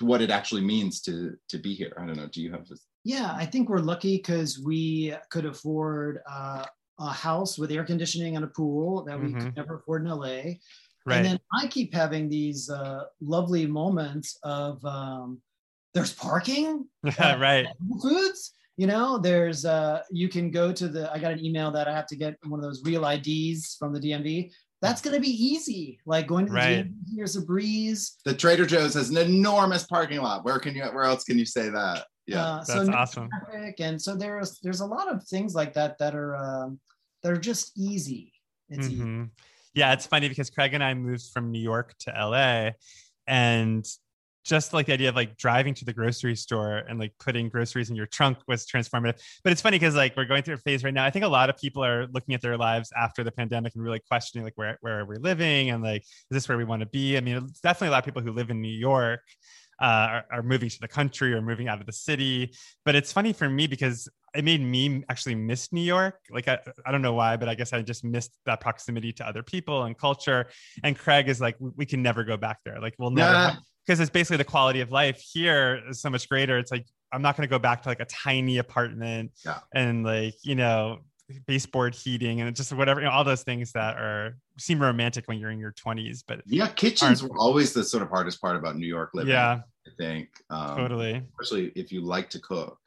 what it actually means to to be here i don't know do you have this yeah i think we're lucky because we could afford uh, a house with air conditioning and a pool that we mm-hmm. could never afford in LA. Right. And then I keep having these uh, lovely moments of um, there's parking, uh, right? Foods, you know, there's uh, you can go to the. I got an email that I have to get one of those real IDs from the DMV. That's going to be easy. Like going to the Right. gym, here's a breeze. The Trader Joe's has an enormous parking lot. Where can you? Where else can you say that? Yeah. Uh, so That's no awesome. traffic, and so there's there's a lot of things like that that are um, that are just easy. It's easy. Mhm. Yeah, it's funny because Craig and I moved from New York to LA and just like the idea of like driving to the grocery store and like putting groceries in your trunk was transformative. But it's funny because like we're going through a phase right now. I think a lot of people are looking at their lives after the pandemic and really questioning like where where are we living and like is this where we want to be? I mean, it's definitely a lot of people who live in New York uh, are, are moving to the country or moving out of the city. But it's funny for me because it made me actually miss New York. Like I, I don't know why, but I guess I just missed that proximity to other people and culture. And Craig is like, we, we can never go back there. Like we'll never, Nah. Because it's basically the quality of life here is so much greater. It's like I'm not going to go back to like a tiny apartment Yeah. and like you know baseboard heating and just whatever you know, all those things that are seem romantic when you're in your 20s. But Yeah, kitchens were always the sort of hardest part about New York living. yeah, I think. Um, totally. Especially if you like to cook.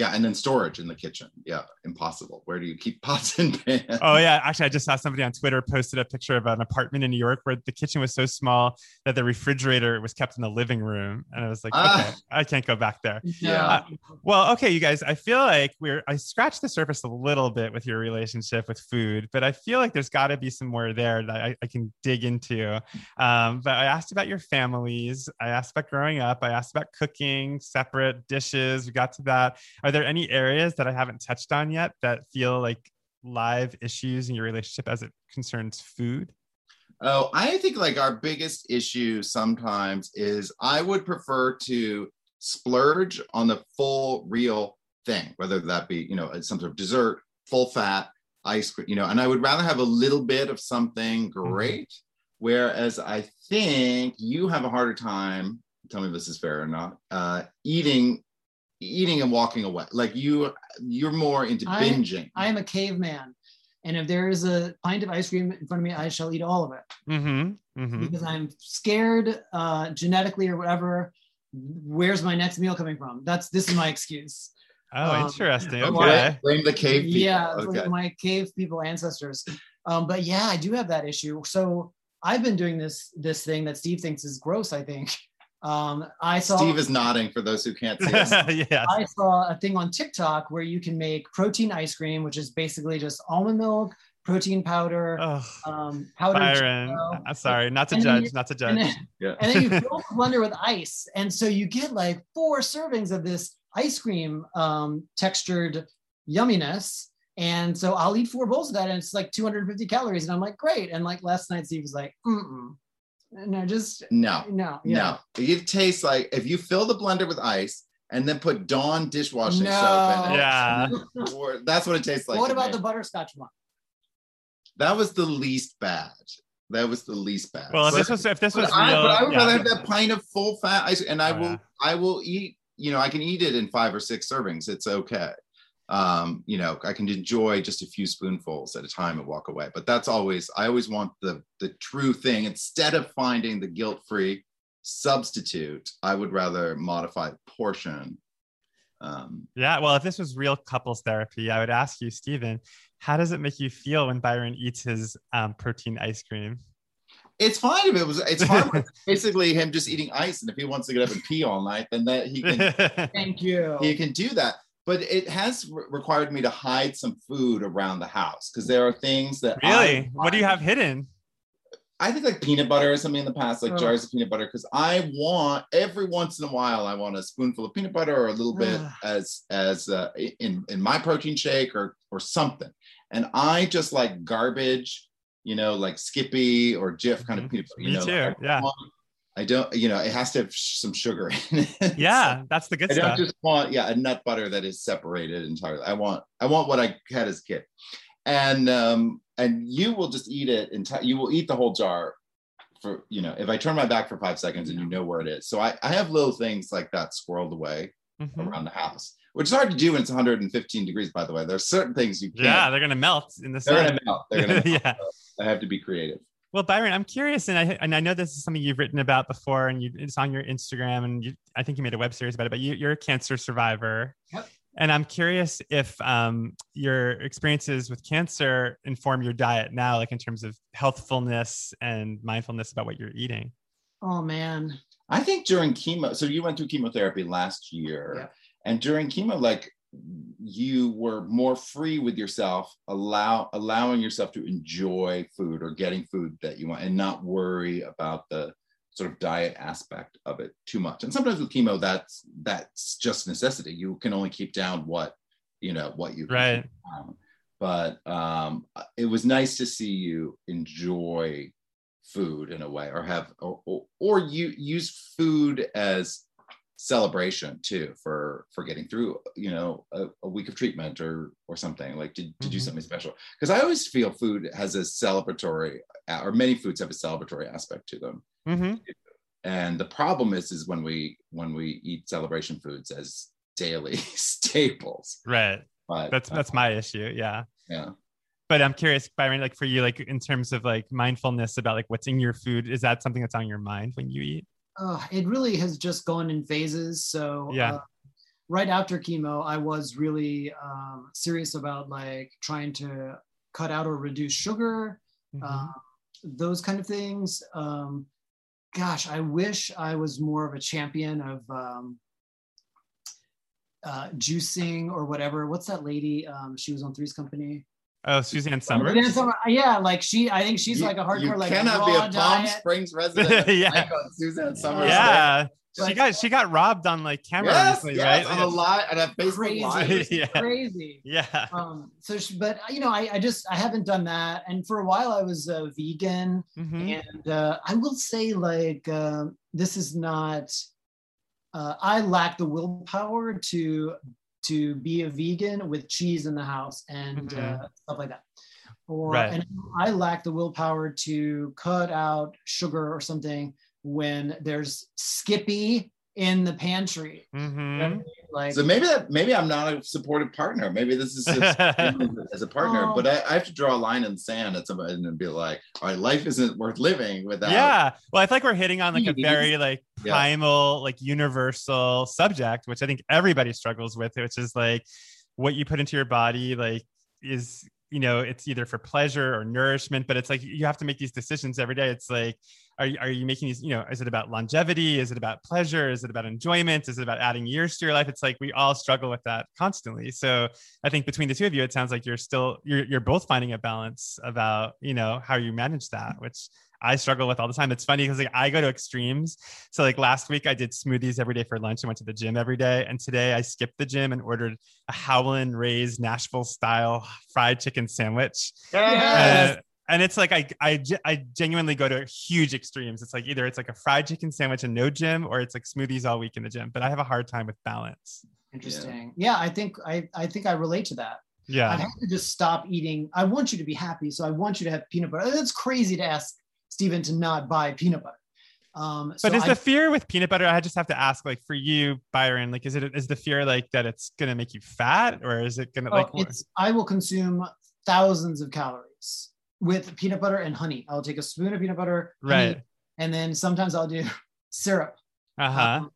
Yeah, and then storage in the kitchen. Yeah, impossible. Where do you keep pots and pans? Oh yeah, actually, I just saw somebody on Twitter posted a picture of an apartment in New York where the kitchen was so small that the refrigerator was kept in the living room, and I was like, okay, I can't go back there. Yeah. Well, okay, you guys, I feel like we're I scratched the surface a little bit with your relationship with food, but I feel like there's got to be some more there that I, I can dig into. Um, but I asked about your families, I asked about growing up, I asked about cooking, separate dishes. We got to that. Are there any areas that I haven't touched on yet that feel like live issues in your relationship as it concerns food? Oh, I think like our biggest issue sometimes is I would prefer to splurge on the full real thing, whether that be, you know, some sort of dessert, full fat, ice cream, you know, and I would rather have a little bit of something great. Whereas I think you have a harder time, tell me if this is fair or not, uh, eating eating and walking away. Like you you're more into I- binging. I am a caveman, and if there is a pint of ice cream in front of me, I shall eat all of it Mm-hmm. Mm-hmm. because I'm scared uh, genetically or whatever. Where's my next meal coming from? That's this is my excuse. Oh, Um, interesting. Okay. Okay. Blame the cave people. Yeah, Okay. my cave people ancestors. Um, but yeah, I do have that issue. So I've been doing this this thing that Steve thinks is gross. I think. Um, I saw Steve is nodding for those who can't see us. yes. I saw a thing on TikTok where you can make protein ice cream, which is basically just almond milk, protein powder, Oh, um, powdered Byron. chocolate, I'm sorry, not to And then judge, not to and judge. then, Yeah. and then you fill the blender with ice, and so you get like four servings of this ice cream um, textured yumminess. And so I'll eat four bowls of that, and it's like 250 calories, and I'm like, great. And like last night, Steve was like, mm no, just No, no, yeah. no. It tastes like if you fill the blender with ice and then put Dawn dishwashing No. soap in it. Yeah. or- that's what it tastes like. what about me. the butterscotch one? That was the least bad. That was the least bad. Well, if But- this was if this was but I, real, but I would yeah. rather have that pint of full fat ice, and I Oh, will. yeah. I will eat. You know, I can eat it in five or six servings. It's okay. Um, you know, I can enjoy just a few spoonfuls at a time and walk away. But that's always. I always want the the true thing instead of finding the guilt free substitute. I would rather modify the portion. Um, Yeah, well, if this was real couples therapy, I would ask you, Steven, how does it make you feel when Byron eats his um, protein ice cream? it's fine if it was. It's fine. with basically him just eating ice, and if he wants to get up and pee all night, then that he can Thank you. you can do that but it has re- required me to hide some food around the house because there are things that really? I, what do you have hidden? I think like peanut butter or something in the past, like Oh. jars of peanut butter, because I want every once in a while I want a spoonful of peanut butter or a little bit as as uh, in in my protein shake or or something, and I just like garbage, you know, like Skippy or Jif kind of Mhm. peanut butter. You Me know, too, like, yeah. I don't, you know, it has to have some sugar in it. Yeah, that's the good I stuff. just want yeah a nut butter that is separated entirely. I want I want what I had as a kid, and um and you will just eat it entire. You will eat the whole jar for you know if I turn my back for five seconds and you know where it is. So I I have little things like that squirreled away Mhm. around the house, which is hard to do when it's 115 degrees. By the way, there's certain things you can't. Yeah, they're gonna melt in the they're sun. gonna melt. They're gonna. melt. yeah. I have to be creative. Well, Byron, I'm curious, and I and I know this is something you've written about before, and you, it's on your Instagram, and you, I think you made a web series about it. But you, you're a cancer survivor, Yep. And I'm curious if um, your experiences with cancer inform your diet now, like in terms of healthfulness and mindfulness about what you're eating. Oh man. I think during chemo, so you went through chemotherapy last year, Yeah. and during chemo, like you were more free with yourself, allow allowing yourself to enjoy food or getting food that you want, and not worry about the sort of diet aspect of it too much. And sometimes with chemo, that's that's just necessity. You can only keep down what you know what you Right. But um, it was nice to see you enjoy food in a way or have or, or, or you use food as celebration too for for getting through you know a, a week of treatment or or something like to, to do Mhm. something special because i always feel food has a celebratory or many foods have a celebratory aspect to them hmm and the problem is is when we when we eat celebration foods as daily staples Right. but That's uh, that's my issue. Yeah. yeah But I'm curious, Byron, like for you, like in terms of like mindfulness about like what's in your food, is that something that's on your mind when you eat? Uh, it really has just gone in phases. So Yeah. uh, right after chemo, I was really um, serious about like trying to cut out or reduce sugar, Mhm. uh, those kind of things. Um, gosh, I wish I was more of a champion of um, uh, juicing or whatever. What's that lady? Um, she was on Three's Company. Oh, Suzanne Somers. Yeah, Summer- yeah, like she. I think she's You- like a hardcore you like cannot be raw a palm diet. springs resident Yeah. icon, suzanne somers yeah. She Like- got she got robbed on like camera yes, recently, yes, right? on a lot on a Facebook Crazy. live. yeah. Crazy. Yeah. um so she, but you know I, I just i haven't done that and for a while i was a vegan Mhm. and uh, i will say like um this is not uh, i lack the willpower to to be a vegan with cheese in the house and Mhm. uh, stuff like that or Right. and i lack the willpower to cut out sugar or something when there's skippy in the pantry Mhm. like So maybe that maybe I'm not a supportive partner. Maybe this is just as a partner, Oh. but I, I have to draw a line in the sand at somebody and be like, all right, life isn't worth living without. Yeah. Well, I feel like we're hitting on like a very like Yeah. primal, like universal subject, which I think everybody struggles with, which is like what you put into your body, like is you know, it's either for pleasure or nourishment, but it's like you have to make these decisions every day. It's like, are you, are you making these, you know, is it about longevity? Is it about pleasure? Is it about enjoyment? Is it about adding years to your life? It's like we all struggle with that constantly. So I think between the two of you, it sounds like you're still you're you're both finding a balance about, you know, how you manage that, which I struggle with all the time. It's funny because like I go to extremes. So like last week I did smoothies every day for lunch and went to the gym every day. And today I skipped the gym and ordered a Howlin' Ray's Nashville style fried chicken sandwich. Yes. Uh, And it's like I, I I genuinely go to huge extremes. It's like either it's like a fried chicken sandwich and no gym, or it's like smoothies all week in the gym. But I have a hard time with balance. Interesting. Yeah. I think I, I think I relate to that. Yeah, I have to just stop eating. I want you to be happy, so I want you to have peanut butter. That's crazy to ask Steven to not buy peanut butter. Um, so but is I, the fear with peanut butter? I just have to ask, like for you, Byron, like is it is the fear like that it's gonna make you fat, or is it gonna oh, like? it's I will consume thousands of calories with peanut butter and honey. I'll take a spoon of peanut butter, honey, Right. and then sometimes I'll do syrup. Uh huh. Um,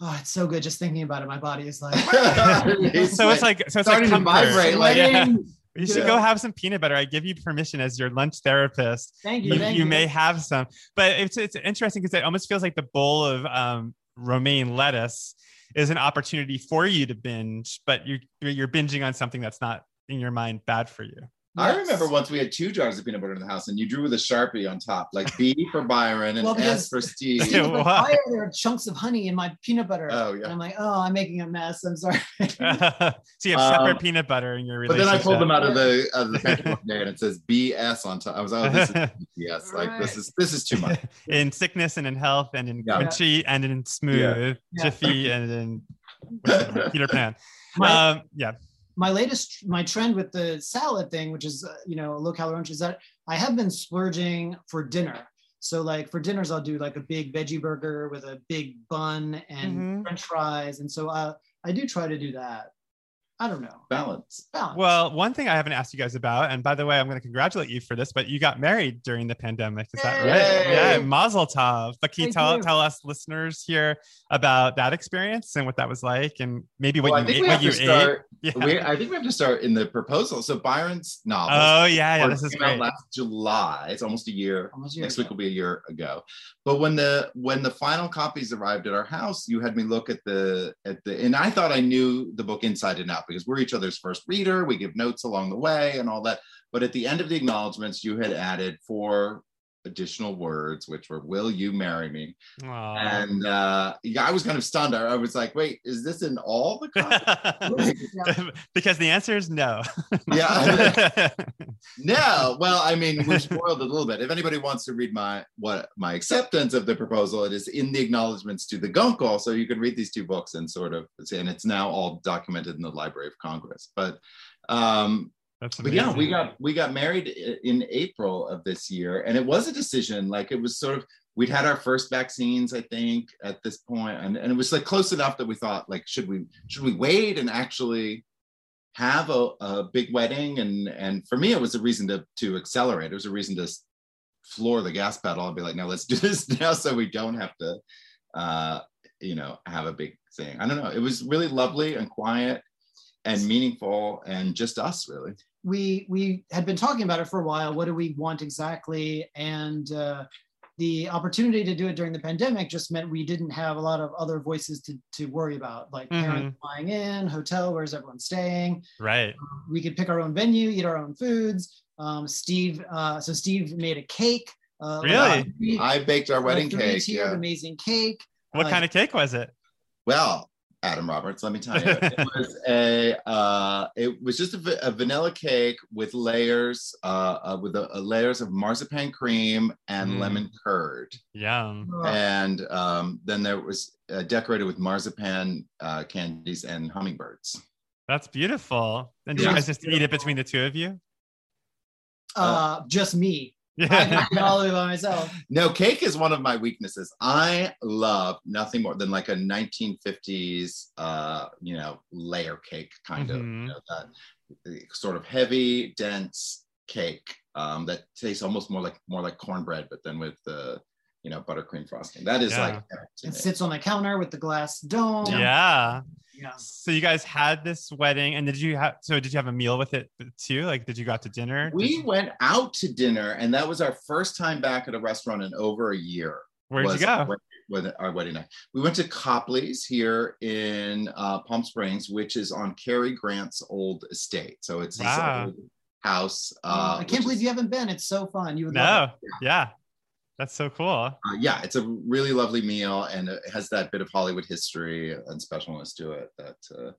oh, it's so good just thinking about it. My body is like so it's like so it's starting like to vibrate, like- yeah. You should Yeah. go have some peanut butter. I give you permission as your lunch therapist. Thank you. You, thank you may have some, but it's it's interesting because it almost feels like the bowl of um, romaine lettuce is an opportunity for you to binge, but you're you're binging on something that's not in your mind bad for you. I remember once we had two jars of peanut butter in the house, and you drew with a sharpie on top, like B for Byron and Well, S for Steve. Yeah. But Wow. why are there chunks of honey in my peanut butter? Oh, And yeah. I'm like, oh, I'm making a mess. I'm sorry. so you have separate Um, peanut butter in your But then. I pulled them out of the of the pantry day, and it says BS on top. I was like, oh, this is BS. Like this is this is too much. in sickness and in health and in Yeah. crunchy and in smooth, Yeah. jiffy and in Peter Pan. My, Um, yeah. My latest, my trend with the salad thing, which is, uh, you know, low calorie lunch, is that I have been splurging for dinner. So like for dinners, I'll do like a big veggie burger with a big bun and Mhm. French fries. And so uh, I do try to do that. I don't know. balance. Balance. Well, one thing I haven't asked you guys about, and by the way, I'm going to congratulate you for this, but you got married during the pandemic. Is that right? Yeah, Mazel Tov. But can you tell you. tell us listeners here about that experience and what that was like, and maybe what Well, I you think ate, what you start. ate? Yeah. We, I think we have to start in the proposal. So Byron's novel. Oh yeah, yeah, this is out great. last July. It's almost a year. Almost a year Next ago. week will be a year ago. But when the when the final copies arrived at our house, you had me look at the at the and I thought I knew the book inside and out because we're each other's first reader. We give notes along the way and all that. But at the end of the acknowledgments, you had added four additional words, which were "Will you marry me?" Aw. And uh, yeah, I was kind of stunned. I I was like, "Wait, is this in all the copies?" Yeah. because the answer is no. yeah. No, well, I mean, we're spoiled a little bit. If anybody wants to read my what my acceptance of the proposal, it is in the acknowledgments to the Guncle. So you can read these two books and sort of and it's now all documented in the Library of Congress. But um, That's but yeah, we got we got married in April of this year, and it was a decision. Like it was sort of we'd had our first vaccines, I think, at this point, and, and it was like close enough that we thought like should we should we wait and actually have a, a big wedding? And and for me it was a reason to to accelerate. It was a reason to floor the gas pedal and be like no let's do this now so we don't have to uh you know have a big thing. I don't know. It was really lovely and quiet and meaningful and just us really we we had been talking about it for a while. What do we want exactly? And uh, the opportunity to do it during the pandemic just meant we didn't have a lot of other voices to to worry about, like Mhm. parents flying in, hotel, where's everyone staying. right. We could pick our own venue, eat our own foods. Um, Steve, uh, so Steve made a cake. Uh, Really? a three- i baked our wedding cake tiered yeah. amazing cake. What Uh, kind of cake was it? Well, Adam Roberts, let me tell you, it was a uh, it was just a, a vanilla cake with layers uh, uh, with a, a layers of marzipan cream and Mm. lemon curd, Yum. Uh, and um, then there was uh, decorated with marzipan uh, candies and hummingbirds. That's beautiful. And did Yeah. you guys just eat it between the two of you? uh, just me. I Yeah. it all the way by myself. No, cake is one of my weaknesses. I love nothing more than like a 1950s, uh, you know, layer cake kind of, Mhm. you know, that sort of heavy, dense cake um, that tastes almost more like more like cornbread, but then with the, you know, buttercream frosting. That is Yeah. like it sits on the counter with the glass dome. yeah. Yeah. So you guys had this wedding, and did you have? So did you have a meal with it too? Like, did you go out to dinner? We you- went out to dinner, and that was our first time back at a restaurant in over a year. Where'd you go? With our wedding night, we went to Copley's here in uh, Palm Springs, which is on Cary Grant's old estate. So it's his Wow. old house. Uh, Uh, I can't believe is- you haven't been. It's so fun. You would love No. Yeah. That's so cool. uh, yeah, it's a really lovely meal, and it has that bit of Hollywood history and specialness to it. That, uh,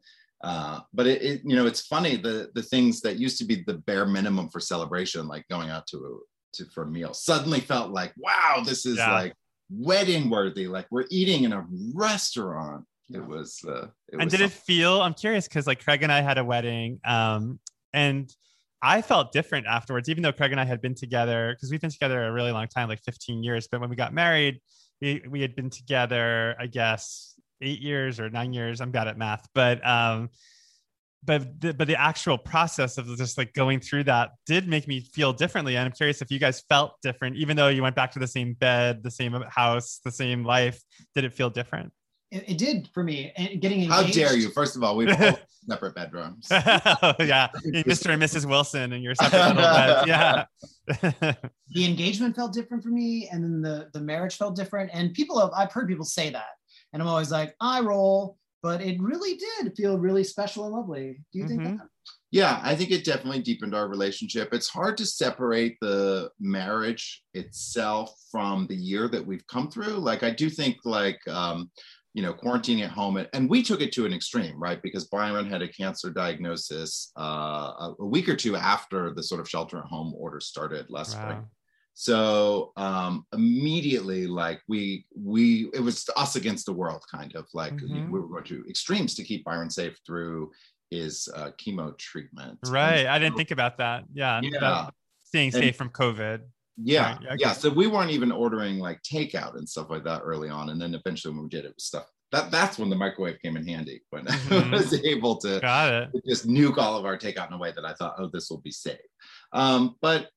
uh, but it, it, you know, it's funny the the things that used to be the bare minimum for celebration, like going out to a, to for a meal, suddenly felt like, wow, this is Yeah. like wedding worthy. Like we're eating in a restaurant. Yeah. It was. Uh, it and was did it feel? I'm curious because like Craig and I had a wedding, um, and I felt different afterwards, even though Craig and I had been together because we've been together a really long time, like 15 years. But when we got married, we we had been together, I guess, eight years or nine years. I'm bad at math, but um, but the, but the actual process of just like going through that did make me feel differently. And I'm curious if you guys felt different, even though you went back to the same bed, the same house, the same life. Did it feel different? It, it did for me. And getting How dare you? First of all, we've all separate bedrooms. oh, yeah, Mr. and Mrs. Wilson and your separate little beds. Yeah. The engagement felt different for me, and then the the marriage felt different. And people have I've heard people say that, and I'm always like, I roll, but it really did feel really special and lovely. Do you think Mhm. that? Yeah, I think it definitely deepened our relationship. It's hard to separate the marriage itself from the year that we've come through. Like, I do think, like, um, you know, quarantining at home, and we took it to an extreme, right? Because Byron had a cancer diagnosis uh, a- week or two after the sort of shelter at home order started last spring. So um, immediately, like we we it was us against the world, kind of like Mhm. we were going to extremes to keep Byron safe through his uh, chemo treatment. And Right. I didn't think about that. Yeah. Yeah. staying And- safe from COVID. Yeah, Right, yeah, yeah. So we weren't even ordering like takeout and stuff like that early on, and then eventually when we did, it was stuff that that's when the microwave came in handy when Mhm. I was able to Got it. to just nuke all of our takeout in a way that I thought, oh, this will be safe. Um, but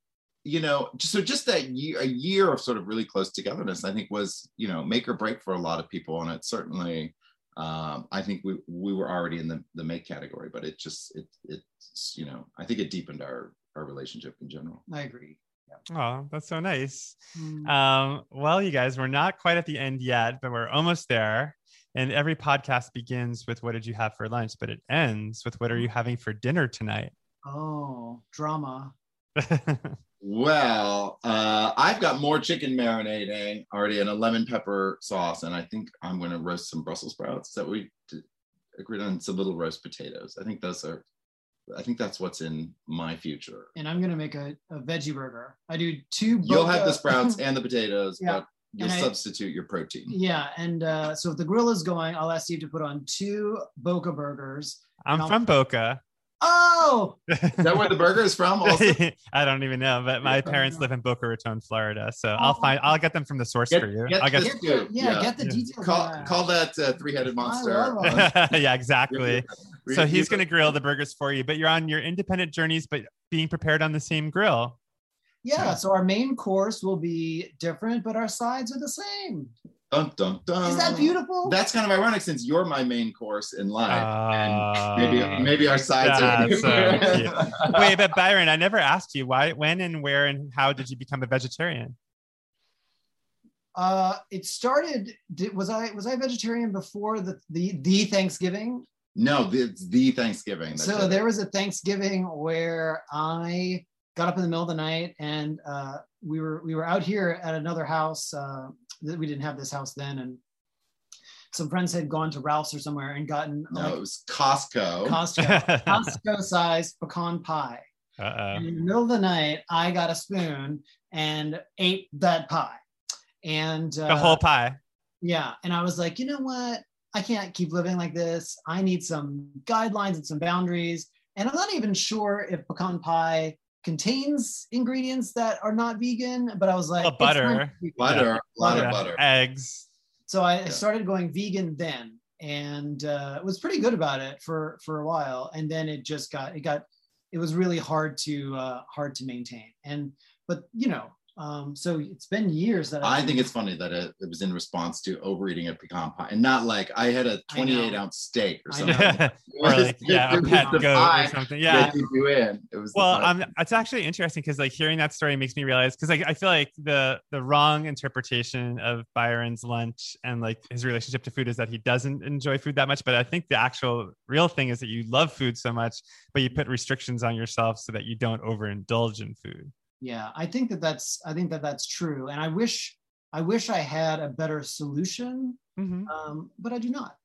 you know, so just that year, a year of sort of really close togetherness, I think was you know make or break for a lot of people, and it certainly. Um, I think we we were already in the the make category, but it just it it's you know I think it deepened our our relationship in general. I agree. Oh, that's so nice. Mm. Um, well, you guys, we're not quite at the end yet, but we're almost there. And every podcast begins with what did you have for lunch, but it ends with what are you having for dinner tonight? Oh, drama. Well, uh, I've got more chicken marinating already in a lemon pepper sauce, and I think I'm going to roast some Brussels sprouts that we agreed on some little roast potatoes. I think those are, I think that's what's in my future. And I'm gonna make a, a veggie burger. I do two. You'll have the sprouts and the potatoes, Yeah. but you'll And I- substitute your protein. Yeah, and uh, so if the grill is going, I'll ask Steve to put on two Boca burgers. I'm from Boca. Oh, Is that where the burger is from? Also, I don't even know, but my parents live in Boca Raton, Florida. So I'll Oh. find I'll get them from the source Get- for you. get I'll get the- get the, yeah, yeah. get the details. call call that uh, three-headed monster. yeah, exactly. So he's going to grill the burgers for you, but you're on your independent journeys, but being prepared on the same grill. Yeah, so our main course will be different, but our sides are the same. Dun, dun, dun. Is that beautiful? That's kind of ironic since you're my main course in life. Uh, maybe maybe our sides are that's so. Wait, but Byron, I never asked you why, when, and where, and how did you become a vegetarian? Uh, it started. Did, was I was I vegetarian before the the, the Thanksgiving? No, it's the Thanksgiving. So it. there was a Thanksgiving where I got up in the middle of the night and uh, we were we were out here at another house. Uh, that we didn't have this house then, and some friends had gone to Ralph's or somewhere and gotten no, like it was Costco. Costco Costco sized pecan pie. Uh-oh. In the middle of the night, I got a spoon and ate that pie. And uh, The whole pie. yeah, and I was like, you know what? I can't keep living like this. I need some guidelines and some boundaries. And I'm not even sure if pecan pie contains ingredients that are not vegan, but I was like, Well, it's butter. not vegan. butter, a lot Yeah. of butter. Eggs. So I Yeah. started going vegan then, and uh, was pretty good about it for for a while. And then it just got it got it was really hard to uh, hard to maintain. And but you know, um, so it's been years that I I've think it's funny that it, it was in response to overeating a pecan pie and not like I had a 28 ounce steak or something. or like, yeah, a it was pet goat or something. Yeah. you in. It was Well, pie. um, it's actually interesting because like hearing that story makes me realize because like I feel like the the wrong interpretation of Byron's lunch and like his relationship to food is that he doesn't enjoy food that much. But I think the actual real thing is that you love food so much, but you put restrictions on yourself so that you don't overindulge in food. Yeah i think that that's i think that that's true and i wish i wish i had a better solution Mhm. um, but i do not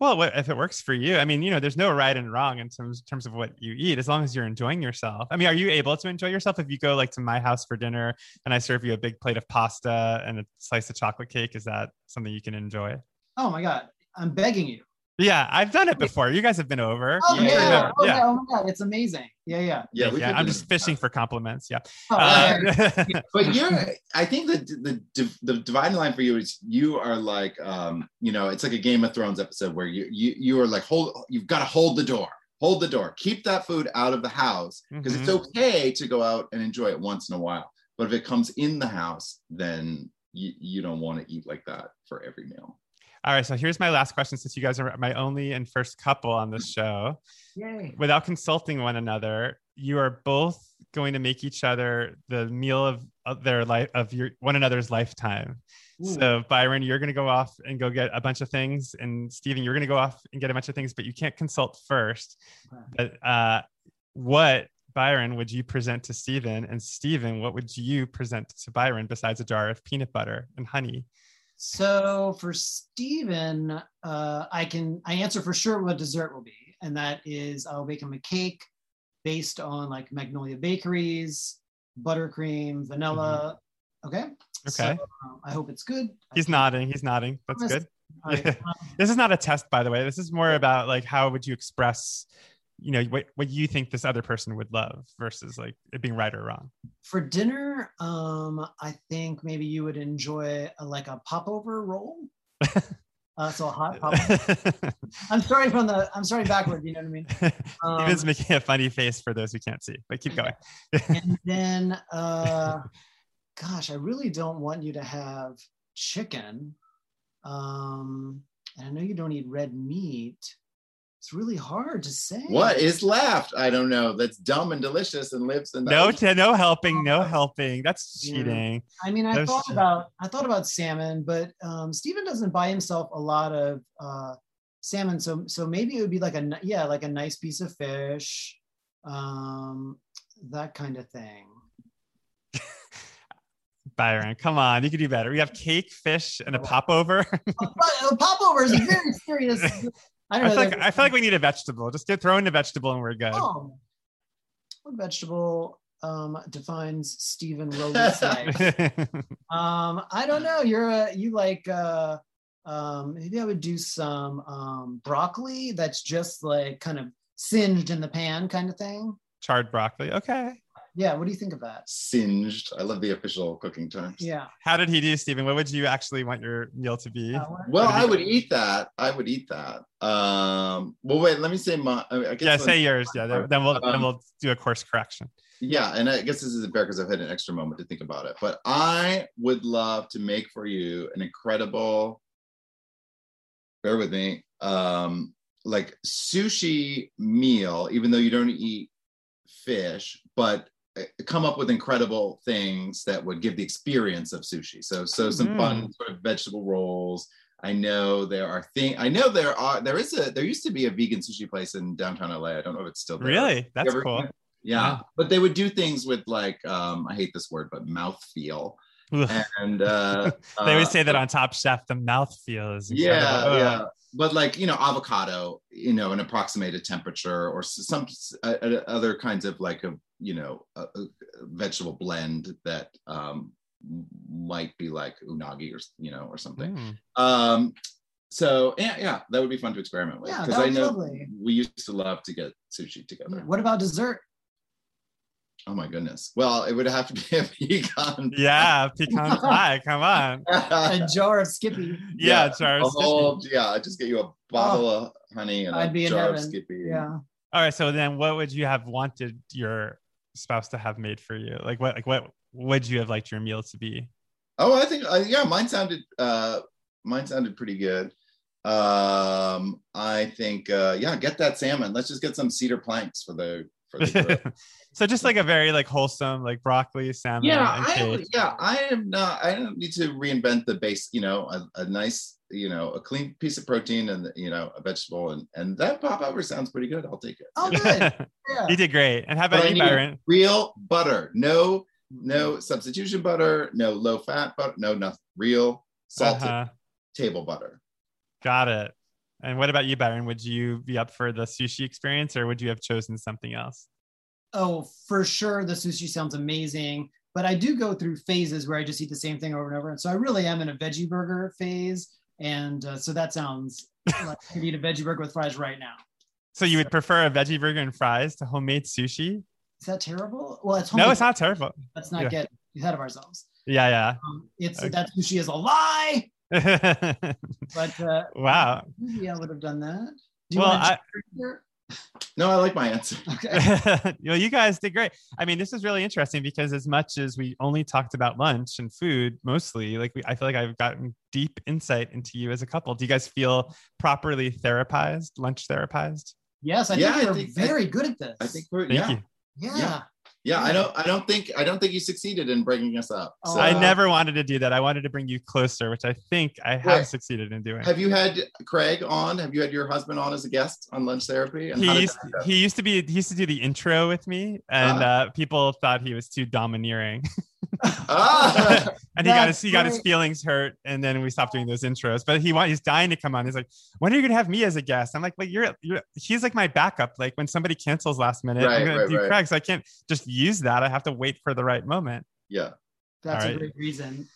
Well, if it works for you, I mean, you know, there's no right and wrong in terms terms of what you eat, as long as you're enjoying yourself. I mean, are you able to enjoy yourself if you go like to my house for dinner and I serve you a big plate of pasta and a slice of chocolate cake? Is that something you can enjoy? oh my god i'm begging you Yeah, I've done it before. You guys have been over. oh Yeah, yeah, yeah, Oh, yeah. yeah. oh my god it's amazing yeah yeah yeah, we yeah, I'm do just that. fishing for compliments. Yeah. Oh, Uh, but you're i think that the, the the dividing line for you is you are like um you know it's like a game of thrones episode where you you you are like hold you've got to hold the door hold the door keep that food out of the house because it's okay to go out and enjoy it once in a while but if it comes in the house then you, you don't want to eat like that for every meal All right. So here's my last question since you guys are my only and first couple on this show. yay Without consulting one another, you are both going to make each other the meal of, of their life of your one another's lifetime. Ooh. So Byron, you're going to go off and go get a bunch of things, and Steven, you're going to go off and get a bunch of things, but you can't consult first. But uh, what Byron would you present to Steven, and Steven, what would you present to Byron besides a jar of peanut butter and honey? So for Steven, uh, I can I answer for sure what dessert will be, and that is I'll bake him a cake based on like Magnolia Bakeries, buttercream, vanilla. Okay. So, Okay. um, I hope it's good. He's nodding. He's nodding. That's good. right, This is not a test, by the way. This is more about like how would you express, you know, what what you think this other person would love versus like it being right or wrong. for dinner, um, I think maybe you would enjoy a, like a popover roll. Uh, so a hot Popeye. I'm sorry from the. I'm sorry backward. You know what I mean? Um, Steven's making a funny face for those who can't see, but keep going. and then, uh, gosh, I really don't want you to have chicken. Um, and I know you don't eat red meat. It's really hard to say. What is left? I don't know. That's dumb and delicious and lives and No, ocean. t- no helping, no helping. That's Yeah. cheating. I mean, I There's- thought about I thought about salmon, but um, Steven doesn't buy himself a lot of uh, salmon, so so maybe it would be like a yeah, like a nice piece of fish, um, that kind of thing. Byron, come on, you could do better. We have cake, fish, and a popover. but a popover is very serious. I I don't know. feel like I feel like we need a vegetable. Just throw in a vegetable and we're good. Oh, what vegetable um, defines Steven Rowley's life? Um, I don't know. You're a you like uh um maybe I would do some um broccoli that's just like kind of singed in the pan kind of thing. Charred broccoli. Okay. Yeah, what do you think of that? Singed. I love the official cooking terms. Yeah. How did he do, Steven? What would you actually want your meal to be? Uh, Well, I you- would eat that. I would eat that. Um, well, wait. Let me say my. I guess yeah, let- say yours. Yeah, then, then we'll then Um, we'll do a course correction. Yeah, and I guess this is fair because I've had an extra moment to think about it. But I would love to make for you an incredible, bear with me, um, like sushi meal, even though you don't eat fish, but come up with incredible things that would give the experience of sushi. So, so some fun sort of vegetable rolls. I know there are thing. I know there are. There is a. There used to be a vegan sushi place in downtown LA. I don't know if it's still there. Really? That's ever- cool. Yeah. Yeah. but they would do things with like um, I hate this word, but mouth feel. And uh, they uh, always say that on Top Chef, the mouth feel is incredible. Ugh. yeah. But like you know, avocado, you know, an approximated temperature, or some uh, uh, other kinds of like a you know a, a vegetable blend that um, might be like unagi or you know or something. Mm. Um, so yeah, yeah, that would be fun to experiment with Yeah, because that I know lovely. we used to love to get sushi together. What about dessert? Oh my goodness. Well, it would have to be a pecan. Yeah, pecan pie. Come on. A jar of Skippy. Yeah, Yeah, Charles. a whole, yeah, I just get you a bottle of honey and I'd a be in jar of. Skippy. Yeah. All right. So then, what would you have wanted your spouse to have made for you? Like what? Like what would you have liked your meal to be? Oh, I think uh, yeah, mine sounded uh mine sounded pretty good. Um, I think uh yeah, get that salmon. Let's just get some cedar planks for the for the grill. so just like a very like wholesome, like broccoli, salmon, yeah, and I yeah, I am not I don't need to reinvent the base, you know, a, a nice, you know, a clean piece of protein and you know, a vegetable and and that popover sounds pretty good. I'll take it. Oh, good. Yeah. you did great. And how But about I you, Byron? real butter. No no substitution butter, no low fat butter, no nothing. Real salted Uh-huh. table butter. Got it. And what about you, Byron? Would you be up for the sushi experience, or would you have chosen something else? Oh, for sure. The sushi sounds amazing. But I do go through phases where I just eat the same thing over and over. And so I really am in a veggie burger phase. And uh, so that sounds like I could eat a veggie burger with fries right now. So you would prefer a veggie burger and fries to homemade sushi? Is that terrible? Well, it's No, it's not terrible. Let's not Yeah. get ahead of ourselves. Yeah, Um, it's Okay. that sushi is a lie. Yeah. But uh, wow. maybe I would have done that. Do you Well, want I, to here? No, I like my answer. Okay. well, you guys did great. I mean, this is really interesting because as much as we only talked about lunch and food, mostly, like we, I feel like I've gotten deep insight into you as a couple. Do you guys feel properly therapized, lunch therapized? Yes, I Yeah, I think you're think- very good at this. I think we're Thank yeah. you. Yeah. yeah. Yeah, I don't I don't think I don't think you succeeded in breaking us up. Oh, So, I never wanted to do that. I wanted to bring you closer, which I think I have Right. succeeded in doing. have you had Craig on? Have you had your husband on as a guest on lunch therapy? And He used, he used to be he used to do the intro with me, and Ah. uh, people thought he was too domineering. Ah! and he got That's his he got his feelings hurt, and then we stopped doing those intros. But he want he's dying to come on. He's like, when are you gonna have me as a guest? I'm like, well, you're you're he's like my backup. Like when somebody cancels last minute, Right, I'm gonna right, do right. Craig, so I can't just use that. I have to wait for the right moment. yeah. That's All a right. great reason.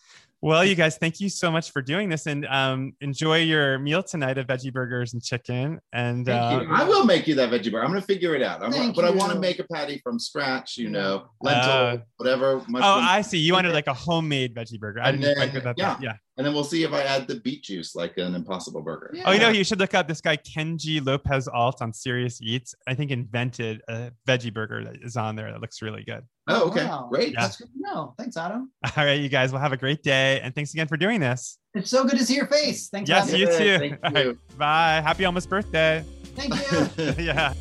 Well, you guys, thank you so much for doing this, and um, enjoy your meal tonight of veggie burgers and chicken. And Thank uh, you. I will make you that veggie burger. I'm gonna figure it out. I'm, Thank but I want to make a patty from scratch, you know, lentil, Uh, whatever. oh. I see. You wanted like a homemade veggie burger. I didn't quite then- get that. yeah. Yeah. And then we'll see if I add the beet juice like an Impossible Burger. Yeah. Oh, you know, you should look up this guy Kenji Lopez Alt on Serious Eats. I think invented a veggie burger that is on there that looks really good. Oh, okay, Wow. great. Yeah. That's good to know. Thanks, Adam. All right, you guys will have a great day, and thanks again for doing this. It's so good to see your face. Thanks. Yes, for you too. Thank All right, you. Bye. Happy almost birthday. Thank you. yeah.